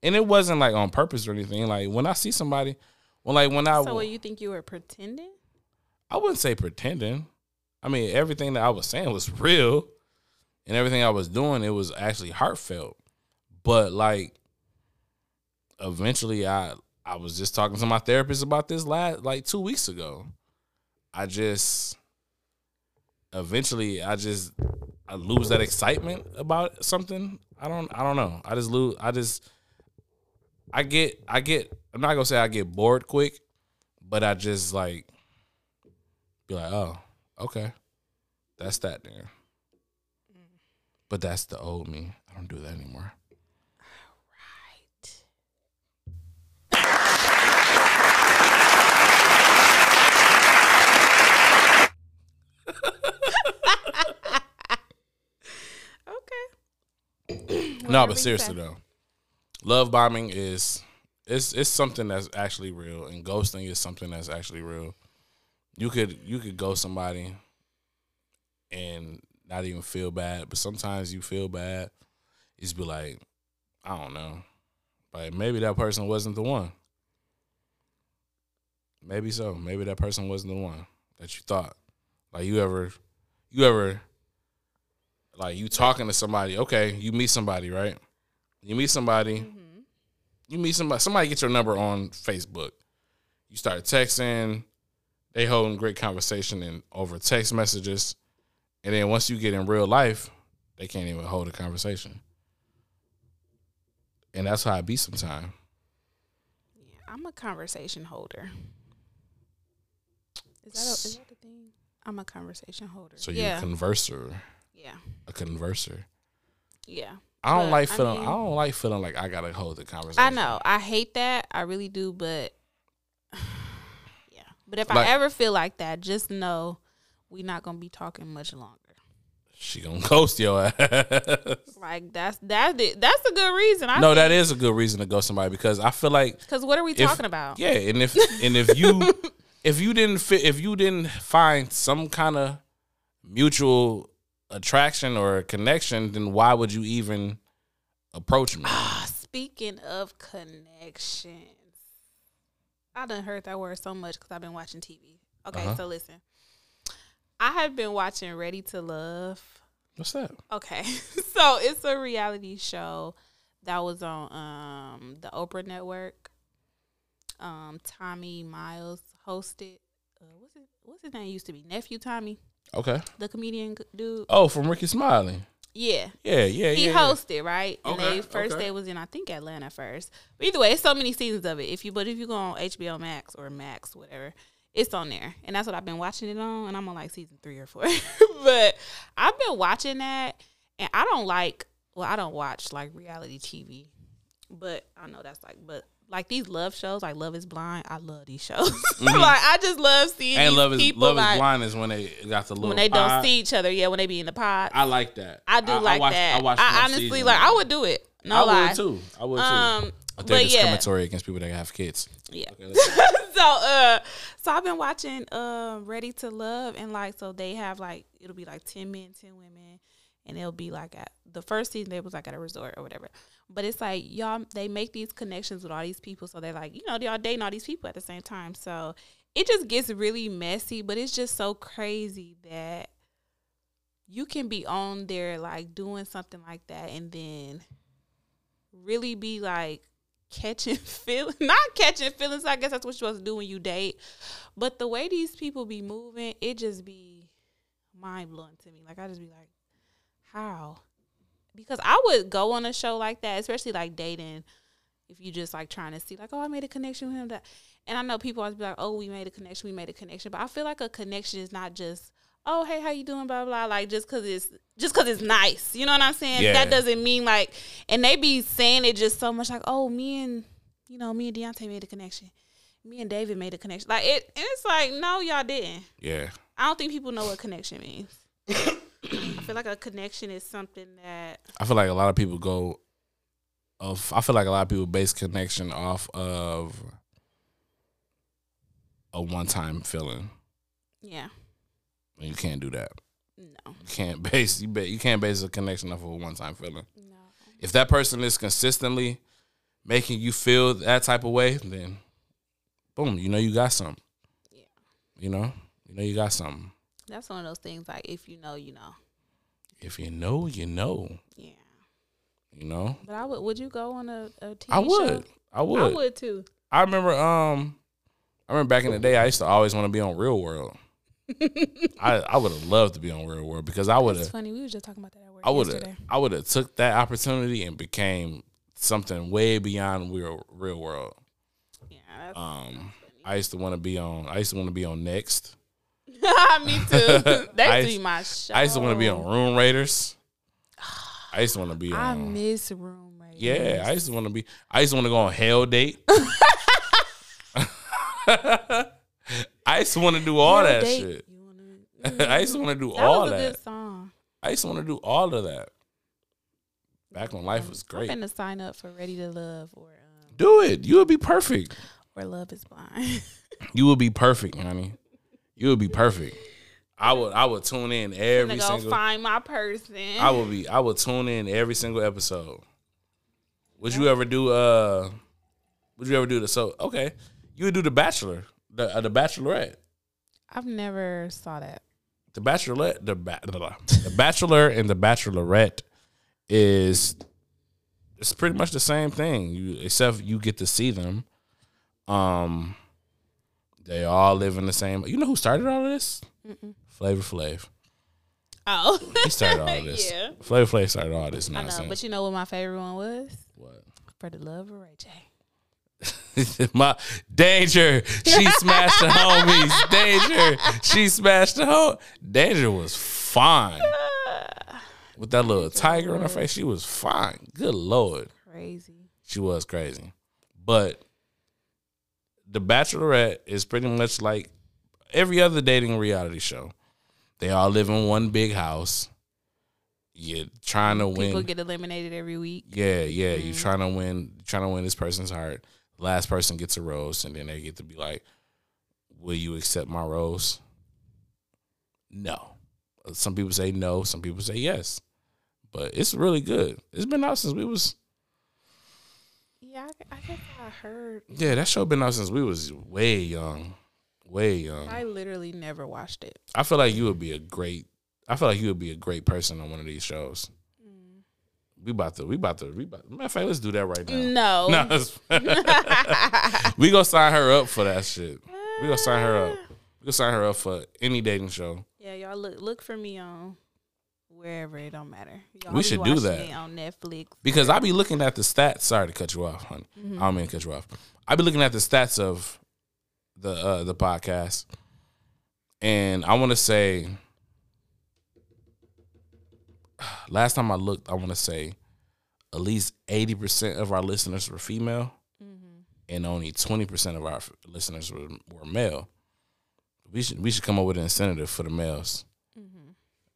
and it wasn't like on purpose or anything. Like when I see somebody, when like when I, So, what you think you were pretending? I wouldn't say pretending. I mean, everything that I was saying was <laughs> real, and everything I was doing it was actually heartfelt. But like, eventually, I I was just talking to my therapist about this last like two weeks ago. I just eventually I just I lose that excitement about something. I don't I don't know. I just lose I just I get I get I'm not gonna say I get bored quick, but I just like like, oh, okay. That's that then. But that's the old me. I don't do that anymore. <laughs> Okay. <clears throat> No, but seriously though, love bombing is it's it's something that's actually real, and ghosting is something that's actually real. You could you could go somebody and not even feel bad, but sometimes you feel bad. You just be like, I don't know, like maybe that person wasn't the one. Maybe so. Maybe that person wasn't the one that you thought. Like you ever, you ever, like you talking to somebody. Okay, you meet somebody, right? You meet somebody. Mm-hmm. You meet somebody. Somebody gets your number on Facebook. You start texting. They holding great conversation and over text messages, and then once you get in real life, they can't even hold a conversation. And that's how I be sometimes. Yeah, I'm a conversation holder. Is that a, is that the thing? I'm a conversation holder. So you're yeah, a converser, yeah, a converser. yeah. I don't But, like feeling. I, mean- don't like feeling like I gotta hold the conversation. I know. I hate that. I really do. But. But if Like- I ever feel like that, just know we're not gonna be talking much longer. She gonna <laughs> ghost your ass. Like that's that's it. That's a good reason. I no, that is a good reason to ghost somebody because I feel like because what are we if- talking about? Yeah, and if and if you <laughs> if you didn't fit if you didn't find some kind of mutual attraction or connection, then why would you even approach me? Ah, Speaking of connections, I done heard that word so much because I've been watching TV. Okay, Uh-huh. so listen, I have been watching Ready to Love. What's that? Okay, <laughs> so it's a reality show that was on um the Oprah Network. Um, Tommy Miles hosted. Uh, what's it? What's his name? Used to be nephew Tommy, Okay. the comedian dude. Oh, from Rickey Smiley. Yeah, Yeah, yeah, he yeah. yeah. hosted right. And Okay, they first okay. day was in I think Atlanta first. But either way, it's so many seasons of it. If you but if you go on HBO Max or Max whatever, it's on there, and that's what I've been watching it on. And I'm on like season three or four. <laughs> but I've been watching that, and I don't like. Well, I don't watch like reality TV, but I know that's like but. Like these love shows, like Love Is Blind, I love these shows. <laughs> like I just love seeing Mm-hmm. And love is people love like, is blind is when they got the little when they don't pod. see each other. Yeah, when they be in the pod. I like that. I do like watched- that. I, watched one honestly season. like. I would do it. No I lie. would too. I would too. Um, I but yeah, discriminatory against people that have kids. yeah. Okay, <laughs> so uh, so I've been watching uh, Ready to Love, and like, so they have like it'll be like ten men, ten women, and it'll be like at the first season they was like at a resort or whatever. But it's like y'all they make these connections with all these people, so they're like you know they're all dating all these people at the same time. So it just gets really messy, but it's just so crazy that you can be on there like doing something like that, and then really be like catching <laughs> feelings not catching feelings i guess that's what you're supposed to do when you date but the way these people be moving it just be mind-blowing to me like i just be like how? Because i would go on a show like that especially like dating if you just like trying to see like oh i made a connection with him that and i know people always be like oh we made a connection we made a connection. But i feel like a connection is not just oh hey how you doing? Blah blah like just because it's just because it's nice. You know what i'm saying? Yeah. that doesn't mean like and they be saying it just so much like oh me and you know me and Deonte made a connection. Me and david made a connection. Like it and it's like no y'all didn't. Yeah. i don't think people know what connection means <laughs> i feel like a connection is something that I feel like a lot of people go of I feel like a lot of people base connection off of a one time feeling. yeah And you can't do that. no You can't <laughs> base you ba- you can't base a connection off of a one time feeling. no If that person is consistently making you feel that type of way, then boom, you know you got something. Yeah. You know? You know you got something. that's one of those things like if you know you know If you know, you know. yeah You know? but i would would you go on a, a TV I would. show? I would. i would too I remember um I remember back in the day I used to always want to be on Real World. <laughs> I I would have loved to be on Real World because I would have funny. We were just talking about that at work I would have. I would have took that opportunity and became something way beyond real real world. Yeah, that's, Um I used to want to be on I used to want to be on Next. <laughs> me too. That I used to be my show. I used to want to be on Room Raiders. I used to want to be I on miss room right Yeah, I used to want to be I used to want to go on Hell Date. <laughs> <laughs> I used to want to do all that shit. I used to want to do That all was a that. good song. I used to want to do all of that. Back when life was I'm great. gonna sign up for Ready to Love or um, Do it. You would be perfect. or Love Is Blind. You would be perfect, honey. You would be perfect. I would I would tune in I'm every go single find my person. I would be I would tune in every single episode. Would you ever do uh would you ever do the so okay. You would do the Bachelor, the uh, the Bachelorette. I've never saw that. The Bachelorette, the ba- the Bachelor and the Bachelorette is it's pretty much the same thing. You except you get to see them. Um, they all live in the same. You know who started all of this? Flavor Flav. Oh, He started all of <laughs> this. yeah. Flavor Flav started all this I know, but you know what my favorite one was? what? For the Love of Ray J. <laughs> My danger. She smashed the homies. <laughs> Danger. She smashed the home. Danger was fine. <sighs> With that little tiger on her face, she was fine. Good lord. Crazy. She was crazy. But The Bachelorette is pretty much like every other dating reality show. They all live in one big house. You're trying to win. People get eliminated every week. Yeah, yeah. You mm-hmm. trying to win, trying to win this person's heart. Last person gets a rose, and then they get to be like, "Will you accept my rose?" No. Some people say no. Some people say yes. But it's really good. It's been out since we was. Yeah, I, I guess I heard. Yeah, that show been out since we was way young, way young. I literally never watched it. I feel like you would be a great. I feel like you would be a great person on one of these shows. Mm. We about to. We about to. We about. To, Matter of fact, let's do that right now. No. <laughs> No, <laughs> we gonna sign her up for that shit. We gonna sign her up. Uh. We gonna sign her up for any dating show. Yeah, y'all look look for me on wherever it don't matter. Y'all We should do that. on Netflix. Because I be looking at the stats. Sorry to cut you off, honey. I don't mean to cut you off. I be looking at the stats of the uh, the podcast, and I want to say, <sighs> last time I looked, I want to say, at least eighty percent of our listeners were female, and only twenty percent of our listeners were were male. We should we should come up with an incentive for the males.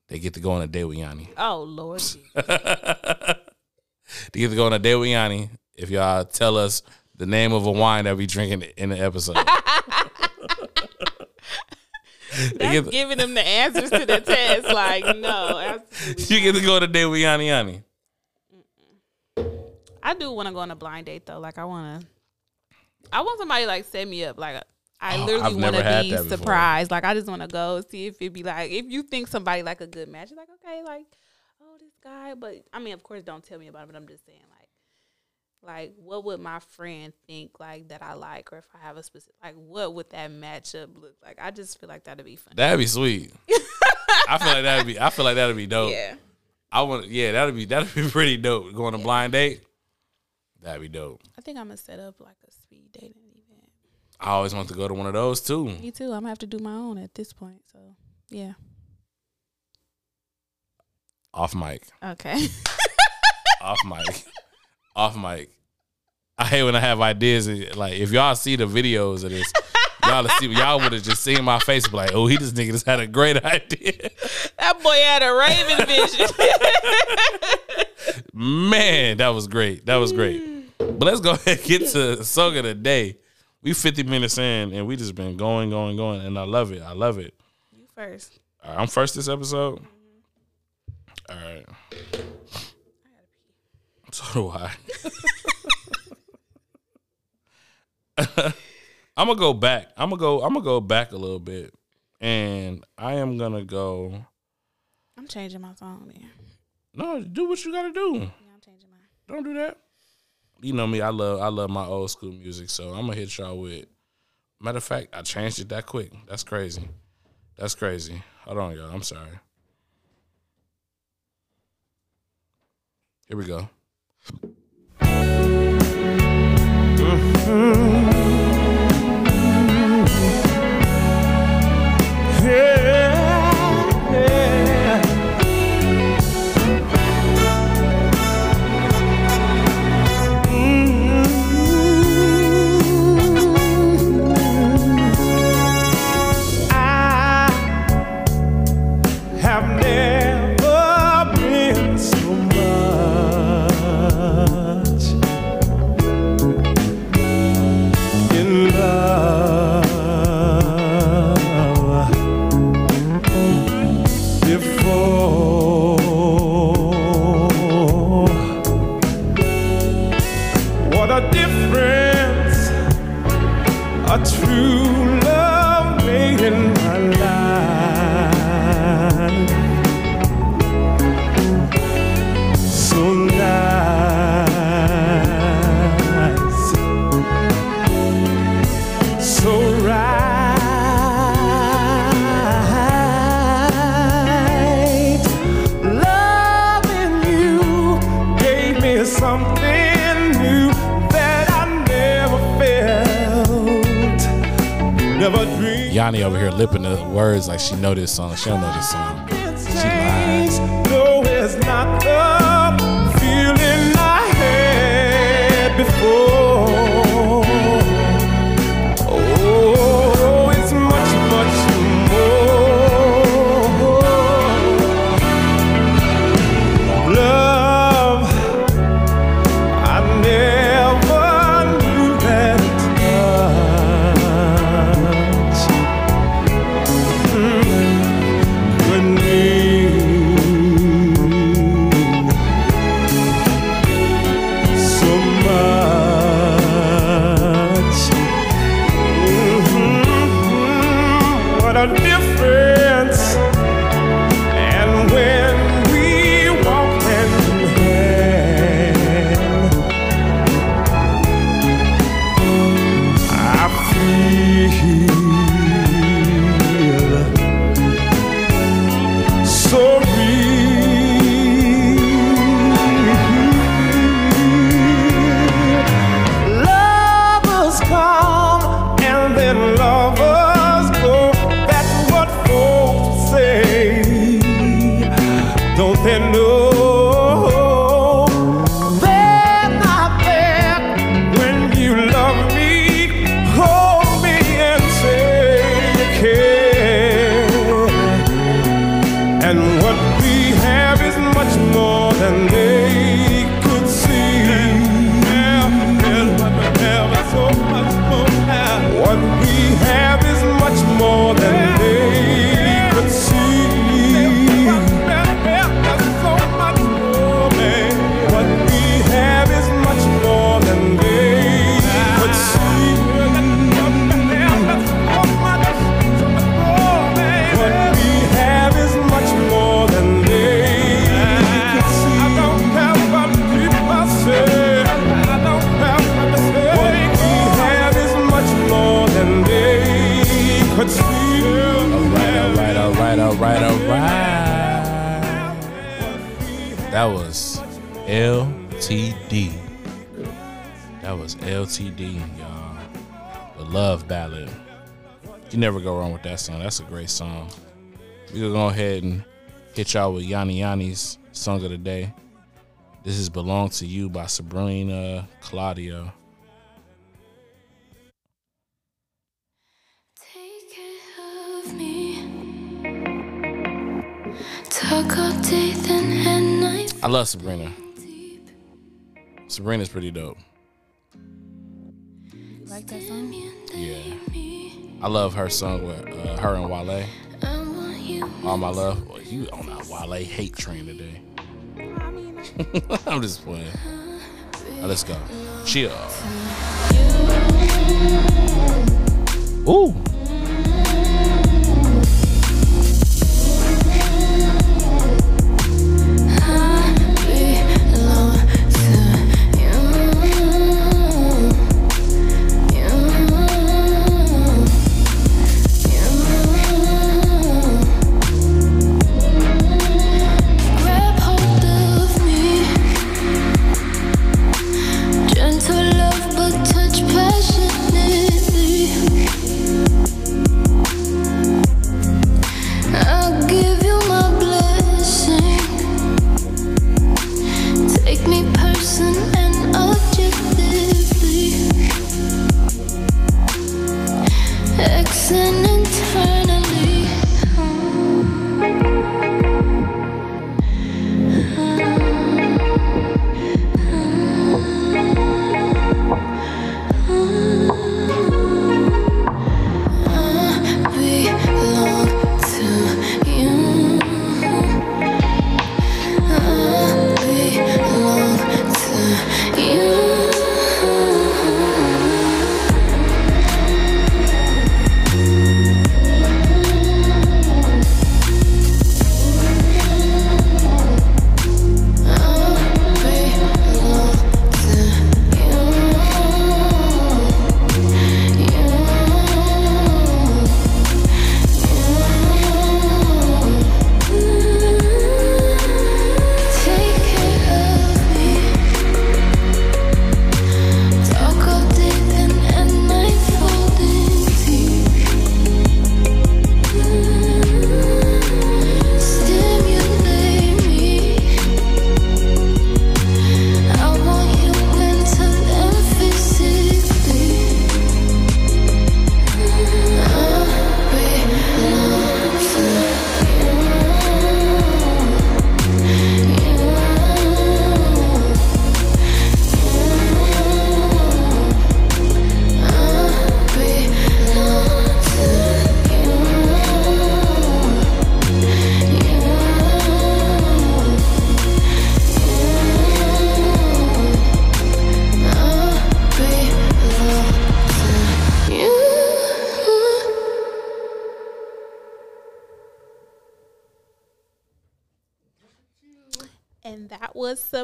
They get to go on a date with Yanni. Oh Lord, <laughs> to get to go on a date with Yanni if y'all tell us the name of a wine that we drinking in the episode. <laughs> That's giving them the answers to the test. Like <laughs> no, absolutely. you get to go on a date with Yanni Yanni. I do want to go on a blind date though. Like I want to. I want somebody like set me up. Like I Oh, literally want to be before. surprised. Like I just want to go see if it be like if you think somebody like a good match. You're like okay, like oh this guy. But I mean, of course, don't tell me about it. But I'm just saying like. Like what would my friend think like that I like, or if I have a specific like, what would that matchup look like? I just feel like that'd be fun. That'd be sweet. <laughs> I feel like that'd be I feel like that'd be dope. yeah, I want yeah, that'd be that'd be <laughs> pretty dope. Going on a blind date. That'd be dope. I think I'm gonna set up like a speed dating. I always want to go to one of those too. Me too. I'm gonna have to do my own at this point. So yeah. Off mic. Okay. <laughs> Off mic. Off mic. I hate when I have ideas. Like if y'all see the videos of this, y'all see y'all would have just seen my face be like, oh, he this nigga just had a great <laughs> idea. that boy had a Raven vision. Man, that was great. That was great. Mm. But let's go ahead and get to song of the day. We 50 minutes in and we just been going, going, going. And I love it. I love it. you first. All right, I'm first this episode. All right. I gotta pee. So do I. <laughs> I'm gonna go back. I'm gonna go. I'm gonna go back a little bit, and I am gonna go. I'm changing my phone. then. No, do what you gotta do. Yeah, I'm changing mine. Don't do that. You know me. I love. I love my old school music. So I'm gonna hit y'all with. Matter of fact, I changed it that quick. That's crazy. That's crazy. Hold on, y'all. I'm sorry. Here we go. I words like she know this song. She don't know this song. Wrong with that song. That's a great song. We're gonna go ahead and hit y'all with Yanni Yanni's song of the day. This is "Belong to You" by Sabrina Claudio. Take care of me. Talk all day, then at night. I love Sabrina. Sabrina's pretty dope. Like that song? Yeah, I love her song with uh, her and Wale. All my love. Well, you on that Wale hate train today. <laughs> I'm just playing. Let's go. Chill. Ooh.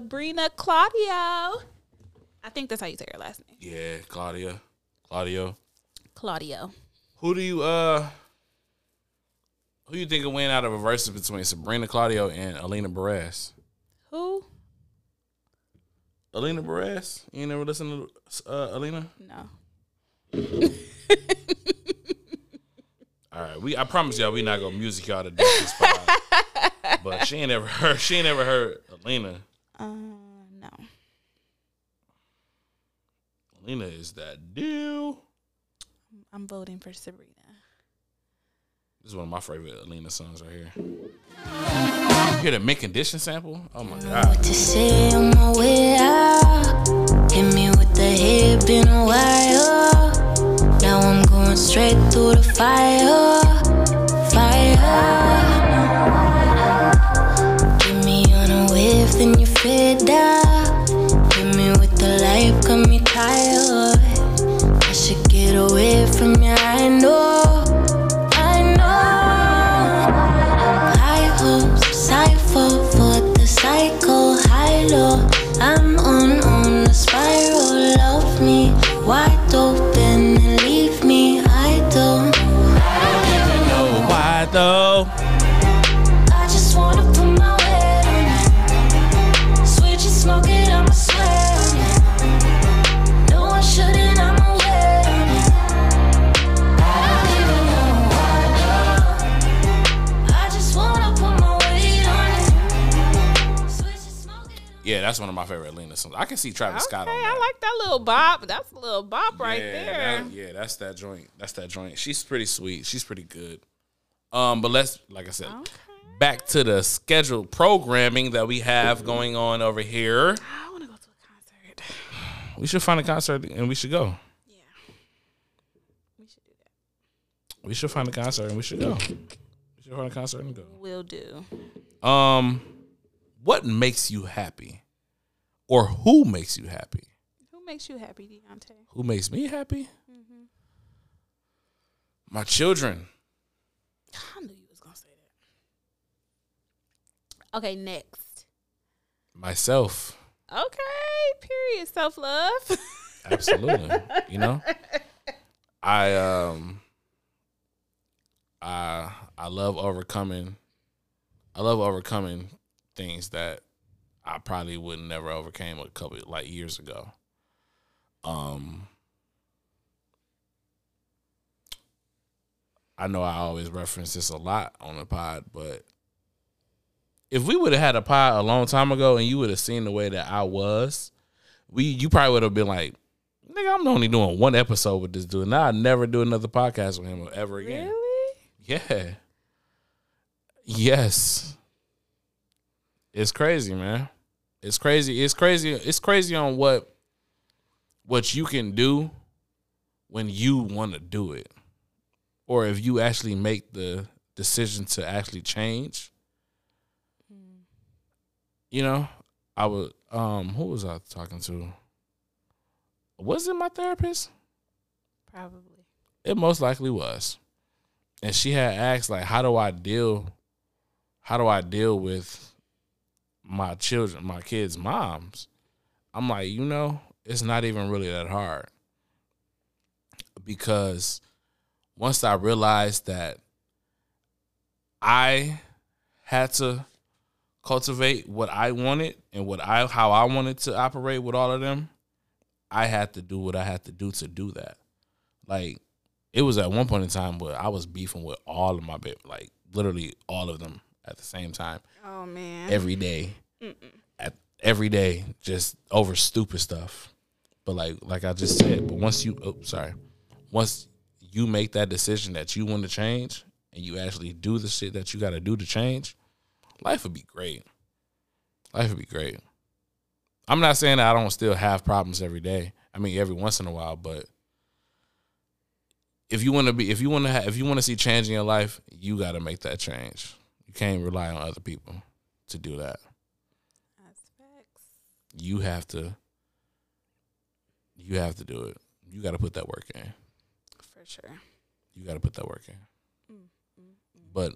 Sabrina Claudio. I think that's how you say her last name. Yeah, Claudia. Claudio. Claudio. Who do you uh who you think will win out of a versus between Sabrina Claudio and Alina Baraz? Who? Alina Baraz? You ain't never listen to uh, Alina? No. All right, we I promise y'all we not gonna music y'all to death this <laughs> pod. but she ain't ever heard she ain't ever heard Alina. Uh, no. Alina is that deal. I'm voting for Sabrina. This is one of my favorite Alina songs right here. You hear the mint condition sample? Oh my god. What to say on my way out? Hit me with the hip in a wire. Now I'm going straight through the fire. Fire. That's one of favorite Lena songs. I can see Travis Okay, Scott on that. I like that little bop. That's a little bop right yeah, there. that- yeah, that's that joint. That's that joint. She's pretty sweet. She's pretty good. Um, but let's like I said, Okay. back to the scheduled programming that we have going on over here. I want to go to a concert. <sighs> We should find a concert and we should go. Yeah. We should do that. We should find a concert and we should go. We should find a concert and go. Will do. Um, what makes you happy, or who makes you happy? Who makes you happy, Deonte? Who makes me happy? Mm-hmm. My children. I knew you was gonna say that. Okay, next. Myself. Okay, period. Self love. <laughs> Absolutely. you know, I um, I I love overcoming. I love overcoming things that I probably would never overcame a couple like years ago. Um, I know I always reference this a lot on the pod, but if we would have had a pod a long time ago and you would have seen the way that I was, we you probably would have been like, nigga, I'm only doing one episode with this dude. Now I never do another podcast with him ever again. really? Yeah. Yes. It's crazy, man. It's crazy. It's crazy. It's crazy on what what you can do when you want to do it. Or if you actually make the decision to actually change. You know, I would um who was I talking to? Was it my therapist? Probably. It most likely was. And she had asked like how do I deal how do I deal with my children, my kids' moms? I'm like, you know, it's not even really that hard. Because once I realized that I had to cultivate what I wanted and what I how I wanted to operate with all of them, I had to do what I had to do to do that. Like it was at one point in time where I was beefing with all of my like literally all of them at the same time Oh man. every day. At every day, just over stupid stuff. But like like I just said, but once you oh sorry. Once you make that decision that you want to change and you actually do the shit that you gotta do to change, life would be great. Life would be great. I'm not saying that I don't still have problems every day. I mean every once in a while, but if you want to be if you want to have if you want to see change in your life, you got to make that change. You can't rely on other people to do that. That's facts. You have to you have to do it. You got to put that work in. For sure. You got to put that work in. Mm, mm, mm. But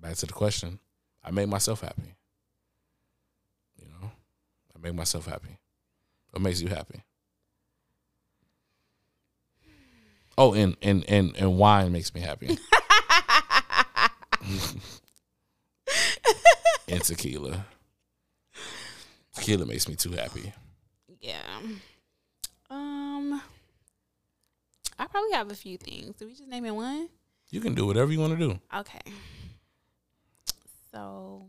back to the question, I make myself happy. You know, I make myself happy. What makes you happy? Oh, and and and and wine makes me happy. <laughs> <laughs> and tequila. Tequila makes me too happy. Yeah. Um. I probably have a few things. Do we just name it one? You can do whatever you want to do. Okay. So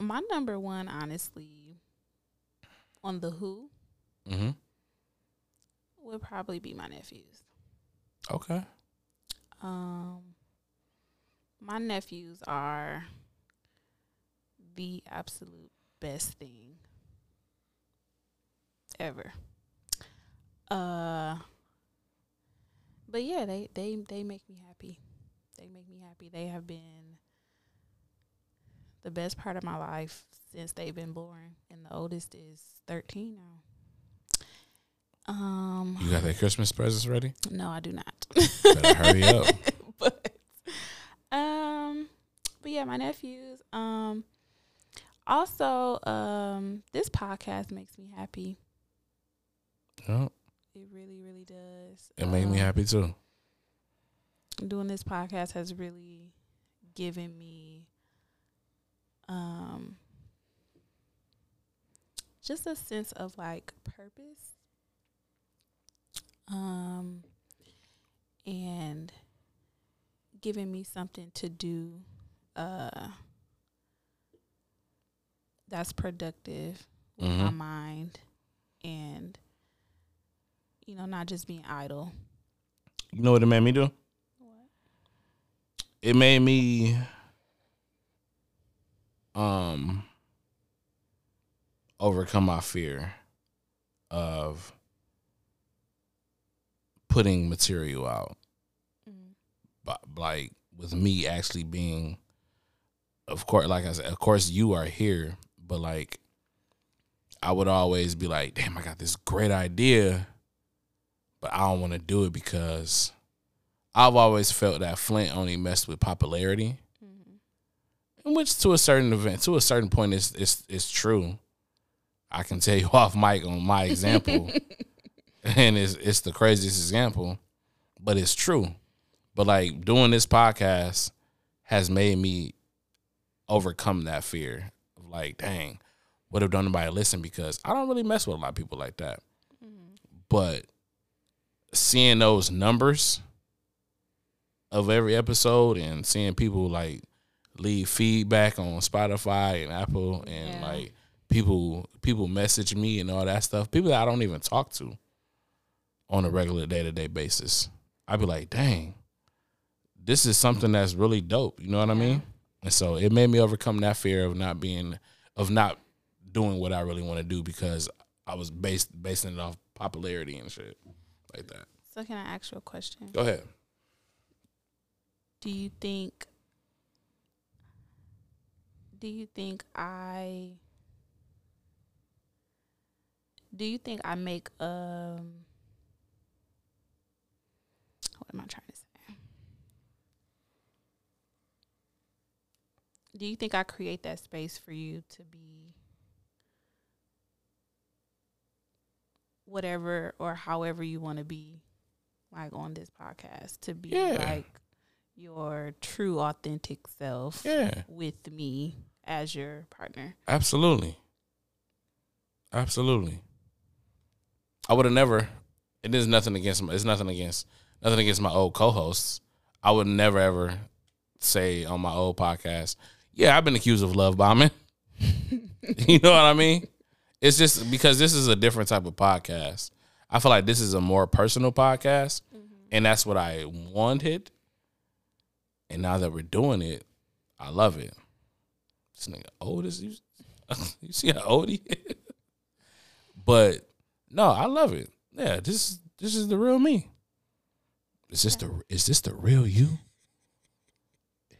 my number one, honestly, on the Who mm-hmm. would probably be my nephews. Okay. Um, my nephews are the absolute best thing ever. Uh, but yeah, they they they make me happy. They make me happy. They have been the best part of my life since they've been born, and the oldest is thirteen now. Um, You got that Christmas presents ready? no, I do not. Better hurry up. <laughs> um but yeah, my nephews. Um also, um, this podcast makes me happy. Yeah, It really, really does. it made me Um, happy too. Doing this podcast has really given me um just a sense of like purpose. Um and giving me something to do uh that's productive with Mm-hmm. my mind and you know not just being idle You know what it made me do? what? It made me um overcome my fear of putting material out. Like with me actually being of course like I said, of course you are here, but like I would always be like, damn, I got this great idea, but I don't want to do it because I've always felt that Flint only messed with popularity, mm-hmm. in which to a certain event, to a certain point, is is is true. I can tell you <laughs> off mic on my example, <laughs> and it's it's the craziest example, but it's true. But like doing this podcast has made me overcome that fear of like, dang, what if don't nobody listen? Because I don't really mess with a lot of people like that. Mm-hmm. But seeing those numbers of every episode and seeing people like leave feedback on Spotify and Apple and Yeah. like people people message me and all that stuff. People that I don't even talk to on a regular day to day basis. I'd be like, dang, this is something that's really dope. You know what I mean? And so it made me overcome that fear of not being of not doing what I really want to do because I was based basing it off popularity and shit like that. so can i ask you a question Go ahead. do you think do you think i do you think i make um what am i trying to say do you think i create that space for you to be whatever or however you want to be like on this podcast to be Yeah. like your true authentic self Yeah, with me as your partner. absolutely. Absolutely. I would have never it is nothing against my it's nothing against nothing against my old co-hosts. I would never ever say on my old podcast, yeah, I've been accused of love bombing. <laughs> you know what I mean? It's just because this is a different type of podcast. I feel like this is a more personal podcast, mm-hmm. and that's what I wanted. And now that we're doing it, I love it. This nigga old as you, <laughs> you see how old he is. But no, I love it. Yeah, this this is the real me. Is this the is this the real you?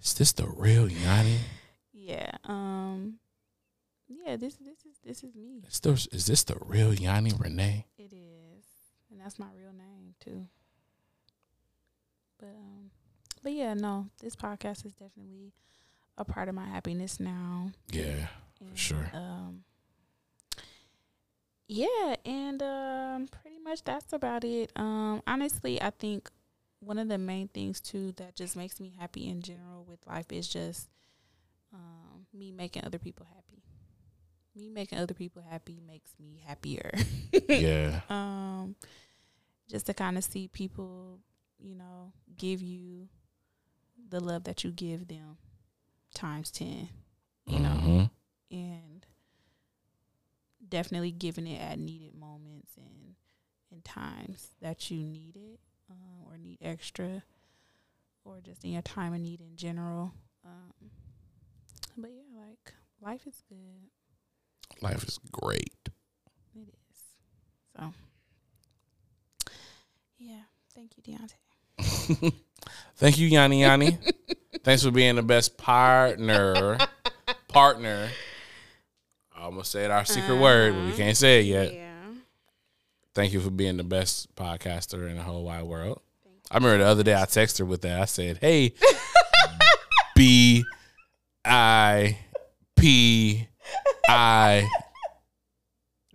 Is this the real Yanni? Yeah. Um yeah, this this is this is me. Is this, is this the real Yanni Renee? It is. And that's my real name too. But um but yeah, no, this podcast is definitely a part of my happiness now. Yeah, And, sure. Um yeah, and um pretty much that's about it. Um honestly, I think one of the main things too that just makes me happy in general with life is just um me making other people happy. Me making other people happy makes me happier. <laughs> yeah, um just to kind of see people, you know, give you the love that you give them times 10, you know Mhm. and definitely giving it at needed moments and and times that you need it um, or need extra or just in your time of need in general um, but yeah like life is good life is great. it is so yeah thank you deonte <laughs> Thank you, Yanni Yanni. <laughs> Thanks for being the best partner. partner. I almost said our secret word, but we uh-huh. can't say it yet. yeah Thank you for being the best podcaster in the whole wide world. I remember the other day I texted her with that. I said, "Hey, <laughs> B I P I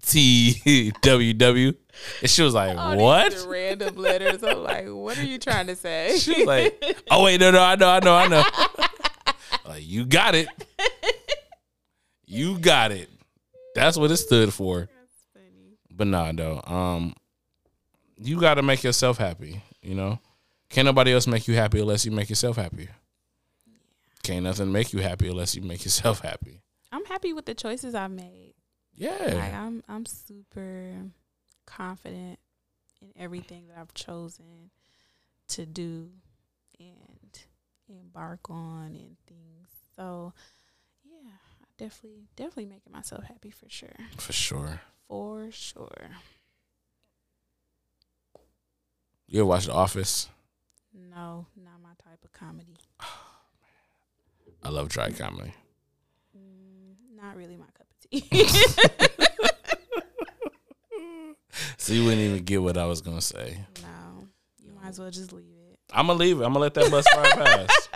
T W W," and she was like, "What?" random letters i'm like what are you trying to say She was like, "Oh wait, no, no, I know, I know, I know." <laughs> like, you got it. You got it. That's what it stood for. But nah, though. Um, you got to make yourself happy. You know, can't nobody else make you happy unless you make yourself happy. Can't nothing make you happy unless you make <laughs> yourself happy. I'm happy with the choices I've made. Like Yeah. I'm I'm super confident in everything that I've chosen to do and embark on and things. So yeah, I definitely definitely making myself happy for sure. For sure. For sure. You ever watch The Office? No, not my type of comedy. <sighs> I love dry comedy. Mm, not really my cup of tea. <laughs> So you wouldn't even get what I was gonna say. no. You might as well just leave it. I'm gonna leave it. I'm gonna let that bus ride past.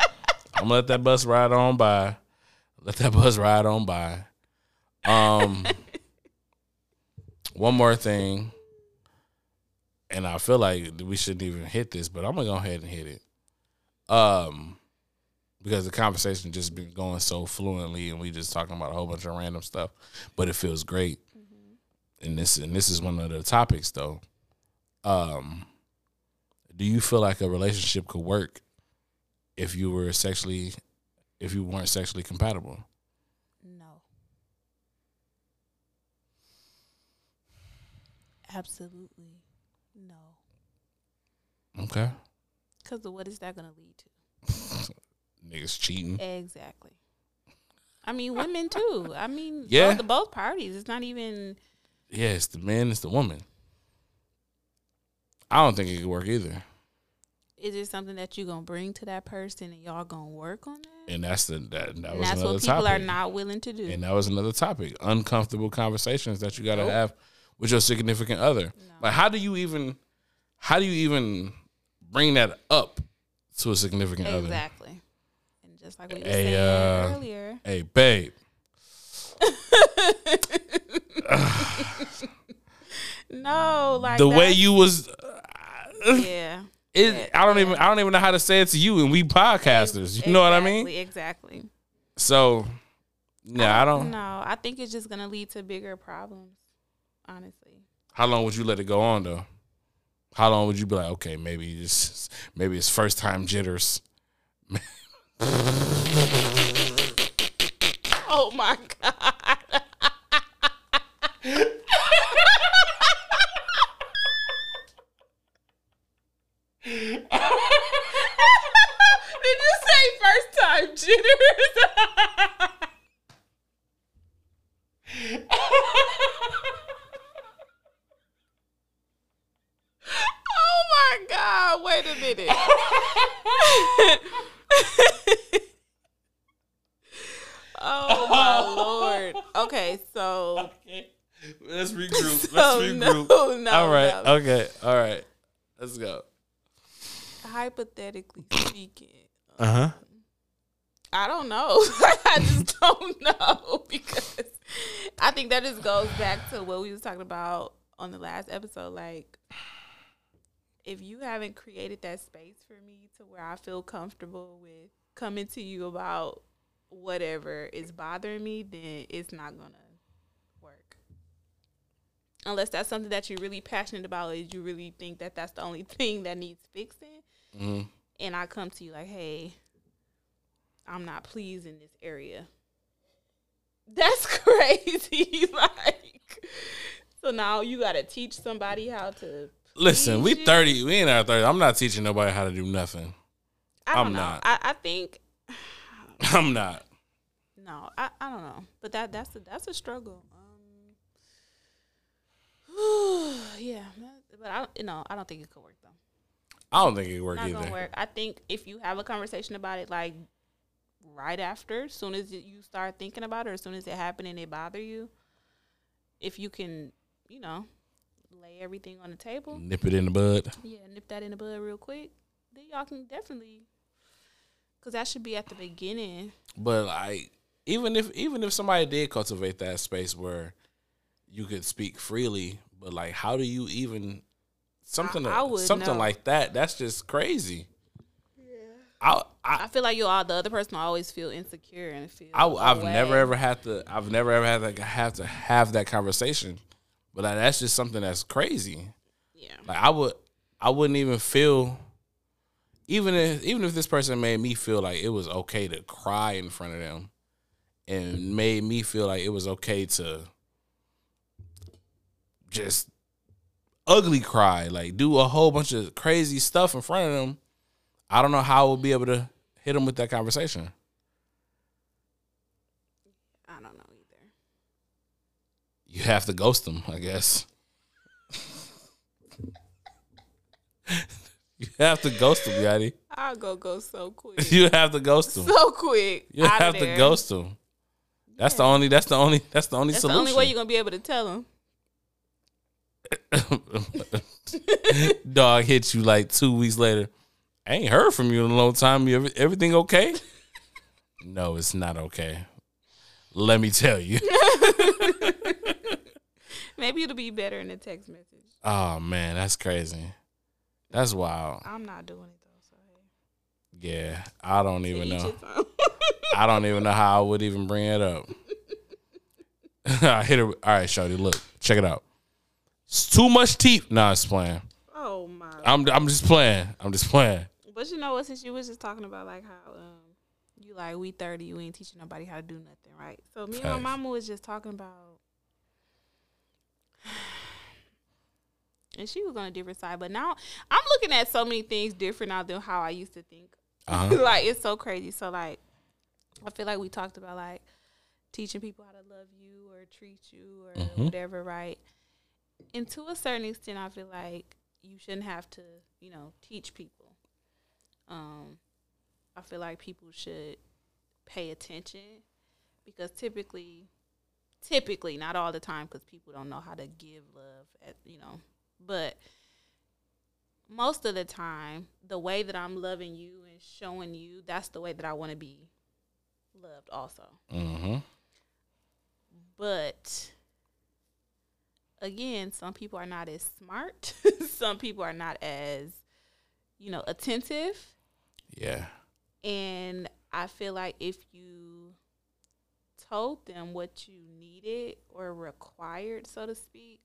I'm gonna let that bus ride on by. Let that bus ride on by. Um, one more thing, and I feel like we shouldn't even hit this, but I'm gonna go ahead and hit it. Um, because the conversation just been going so fluently, and we just talking about a whole bunch of random stuff, but it feels great. And this and this is one of the topics though. Um, do you feel like a relationship could work if you were sexually if you weren't sexually compatible No. Absolutely no. okay Because what is that going to lead to? <laughs> niggas cheating Exactly. I mean, women too. I mean, Yeah. both, the both parties. It's not even. yeah it's the man it's the woman i don't think it could work either Is it something that you're gonna bring to that person and y'all gonna work on that? and that's the that, that was that's another what people topic are not willing to do. and that was another topic uncomfortable conversations that you got to Nope. have with your significant other like how do you even how do you even bring that up to a significant other exactly. Just like we were Hey, saying uh, earlier, hey babe <laughs> no, like the way you was yeah. <laughs> it, Yeah, I don't yeah. even I don't even know how to say it to you and we podcasters. You know what I mean? Exactly. So yeah, I don't No, I think it's just gonna lead to bigger problems. Honestly, how long would you let it go on though? How long would you be like, okay, maybe it's maybe it's first time jitters. <laughs> oh my god. <laughs> Did you say first time jitters? <laughs> oh my god, wait a minute. <laughs> oh my lord. Okay, so Let's regroup. <laughs> so no, no, all right. no. Okay. All right. Let's go. Hypothetically speaking, Uh huh. I don't know. <laughs> I just don't know <laughs> because I think that just goes back to what we was talking about on the last episode. Like, if you haven't created that space for me to where I feel comfortable with coming to you about whatever is bothering me, then it's not gonna work. Unless that's something that you're really passionate about, is you really think that that's the only <laughs> thing that needs fixing, hmm and I come to you like, hey, I'm not pleased in this area. That's <laughs> crazy. <laughs> like, so now you got to teach somebody how to. Listen, we please you? thirty. We ain't our thirty. I'm not teaching nobody how to do nothing. I know. not. I, I think <laughs> I'm not. no. I, I don't know. But that that's a that's a struggle. Um, <sighs> yeah, but I don't- you know I don't think it could work though. I don't think it work Not either. work. I think if you have a conversation about it, like right after, as soon as you start thinking about it, or as soon as it happened and it bother you, if you can, you know, lay everything on the table, Nip it in the bud. yeah, nip that in the bud real quick, then y'all can definitely, because that should be at the beginning. But like, even if even if somebody did cultivate that space where you could speak freely, but like, how do you even something I would something know. like that? That's just crazy. I I I feel like you all the other person will always feel insecure and feel. I, I've away. never ever had to. I've never ever had to have to have that conversation. But like, that's just something that's crazy. Yeah. Like I would, I wouldn't even feel, even if even if this person made me feel like it was okay to cry in front of them, and made me feel like it was okay to just ugly cry, like do a whole bunch of crazy stuff in front of them, I don't know how I would be able to hit them with that conversation. I don't know either. You have to ghost them, I guess. <laughs> you have to ghost them, Yachty. I'll go ghost so quick. <laughs> You have to ghost them. so quick. You have to there. ghost them. That's the only. That's the only. That's the only That's the only way you're gonna be able to tell them. <laughs> Dog hit you like two weeks later. I ain't heard from you in a long time. You every- everything okay? <laughs> no, it's not okay. Let me tell you. Maybe it'll be better in a text message. Oh man, that's crazy. That's wild. I'm not doing it though. So hey. Yeah, I don't To even know. I don't even know how I would even bring it up. <laughs> I hit it. All right, Shorty, look, check it out. It's too much teeth. Nah, it's playing. oh my. I'm I'm just playing. I'm just playing. But you know what? Since you was just talking about like how um you like we thirty, you ain't teaching nobody how to do nothing, right? So me and my mama was just talking about, and she was on a different side. But now I'm looking at so many things different now than how I used to think. Uh-huh. <laughs> like it's so crazy. So like, I feel like we talked about like teaching people how to love you or treat you or Mhm. whatever, right? And to a certain extent, I feel like you shouldn't have to, you know, teach people. Um, I feel like people should pay attention because typically, typically, not all the time, because people don't know how to give love, at, you know, but most of the time, the way that I'm loving you and showing you, that's the way that I want to be loved also. Mm-hmm. But again, some people are not as smart. <laughs> some people are not as, you know, attentive. Yeah. And I feel like if you told them what you needed or required, so to speak,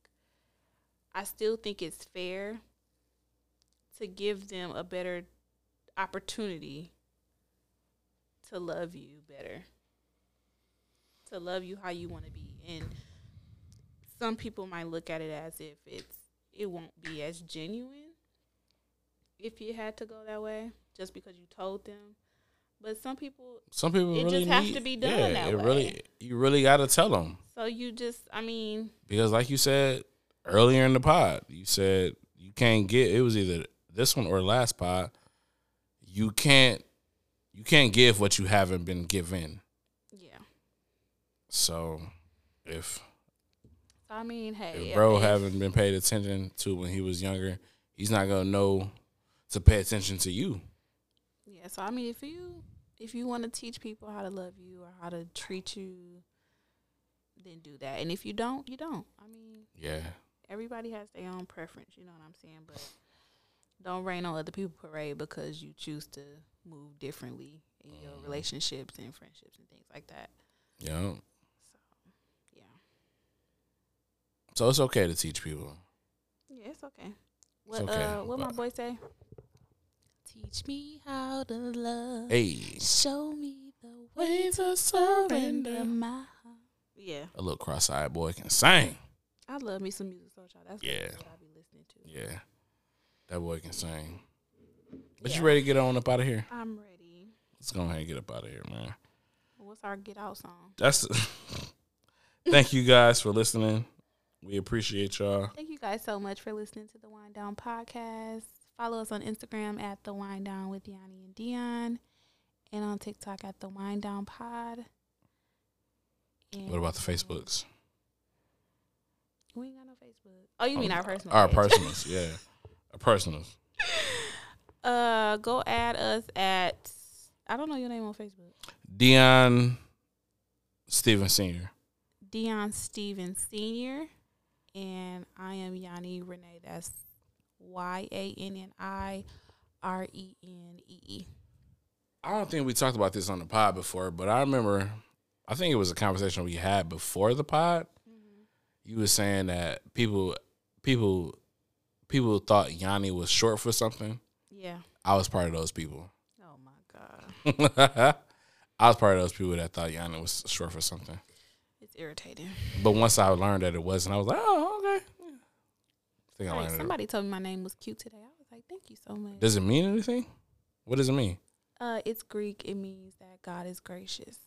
I still think it's fair to give them a better opportunity to love you better, to love you how you want to be. And some people might look at it as if it's it won't be as genuine if you had to go that way just because you told them. But some people Some people It really just have need- to be done Yeah, that it way. really. You really got to tell them so you just I mean because, like you said earlier in the pod, you said you can't get. It was either this one or last pod. You can't. You can't give what you haven't been given. yeah. So, if I mean, hey, if bro if- haven't been paid attention to when he was younger, he's not gonna know to pay attention to you. Yeah, so I mean, if you if you want to teach people how to love you or how to treat you, then do that. And if you don't, you don't. I mean, Yeah, everybody has their own preference. You know what I'm saying? But don't rain on other people's parade because you choose to move differently in your Mm-hmm. relationships and friendships and things like that. yeah. So yeah, So it's okay to teach people. yeah, it's okay. What okay, uh, what my boy say? Teach me how to love. Hey, Show me the way to surrender. my heart. Yeah, A little cross-eyed boy can sing. I love me some music, so y'all. That's Yeah. what I be listening to. Yeah, that boy can sing. But you ready to get on up out of here? I'm ready. Let's go ahead and get up out of here, man. What's our get out song? That's. <laughs> Thank you guys for listening. We appreciate y'all. Thank you guys so much for listening to the Wind Down podcast. Follow us on Instagram at the Wind Down with Yanni and Dion, and on TikTok at the Wind Down Pod. And What about the Facebooks? We ain't got no Facebook. Oh, you mean our personal? Our page. <laughs> personals, yeah, our personals. Uh, go add us at. I don't know your name on Facebook. Dion Steven Senior. Dion Stevens Senior, and I am Yanni Renee. That's Y A N N I R E N E E. I don't think we talked about this on the pod before, but I remember. I think it was a conversation we had before the pod. You were saying that people, people, people thought Yanni was short for something. Yeah. I was part of those people. Oh my god. <laughs> I was part of those people that thought Yanni was short for something. It's irritating. But once I learned that it wasn't, I was like, oh, okay. Yeah. I think I Like, it. somebody told me my name was cute today. I was like, thank you so much. Does it mean anything? What does it mean? Uh, it's Greek. It means that God is gracious.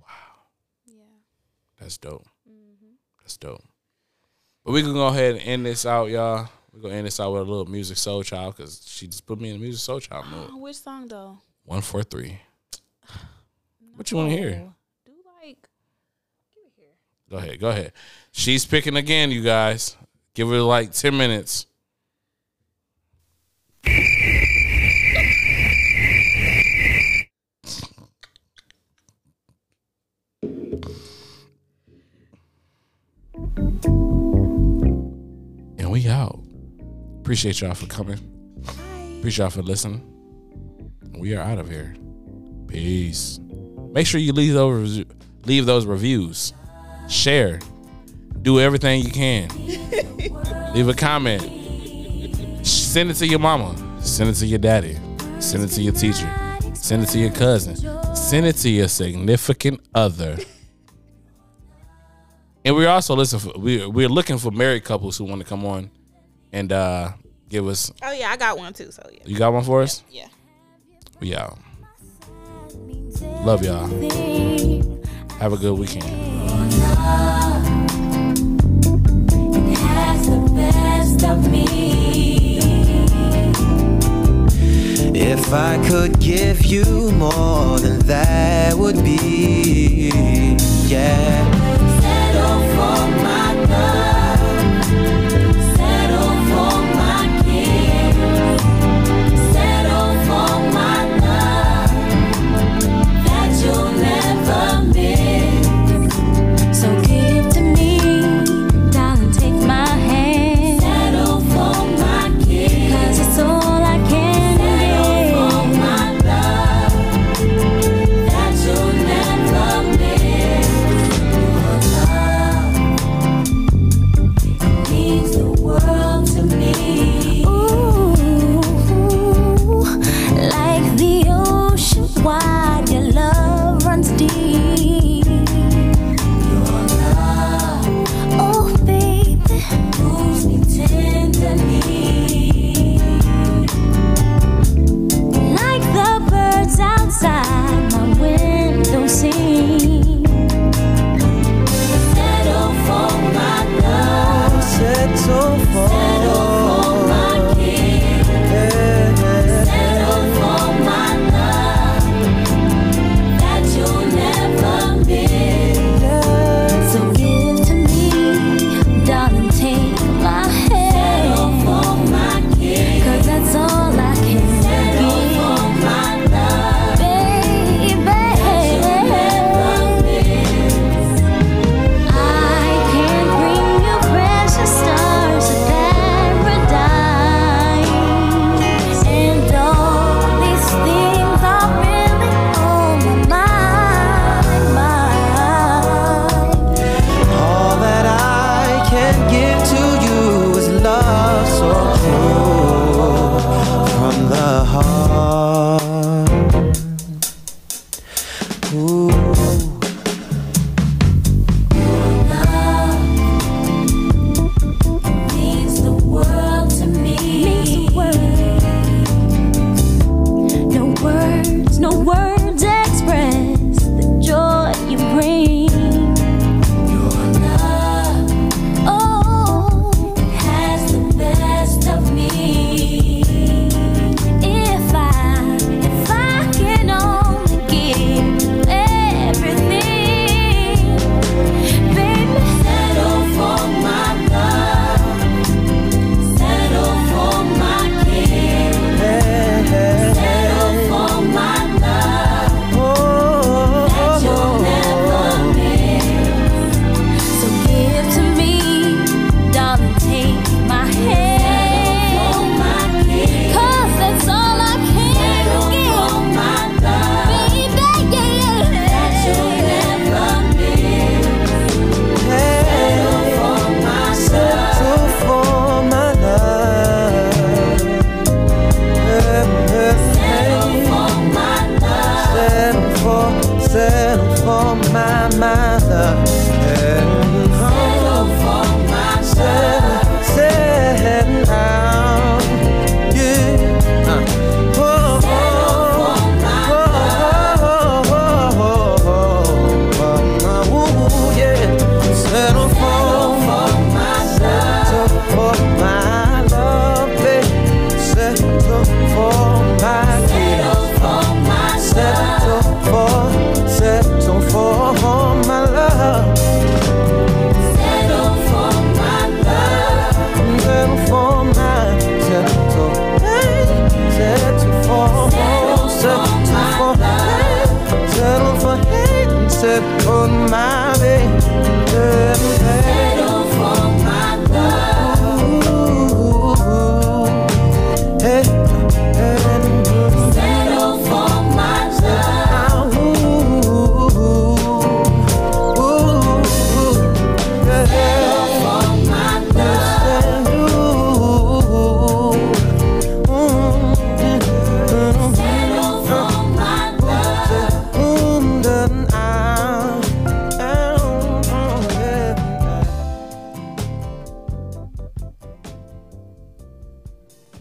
Wow. Yeah. That's dope. That's dope. But we can go ahead and end this out, y'all. We're to end this out with a little Musiq Soulchild because she just put me in the Musiq Soulchild mood. Uh, which song though? 143. <sighs> What you wanna hear? Do like, give it here. Go ahead. Go ahead. She's picking again, you guys. Give her like 10 minutes. We out. Appreciate y'all for coming. Appreciate y'all for listening. We are out of here. Peace. Make sure you leave those leave those reviews. Share. Do everything you can. <laughs> leave a comment. Send it to your mama. Send it to your daddy. Send it to your teacher. Send it to your cousin. Send it to your significant other. And we're also listen for we we're looking for married couples who want to come on and uh give us Oh yeah, I got one too. So yeah. you got one for us? Yeah. We out. Love y'all. Have a good weekend. has the best of me. If I could give you more than that would be, yeah.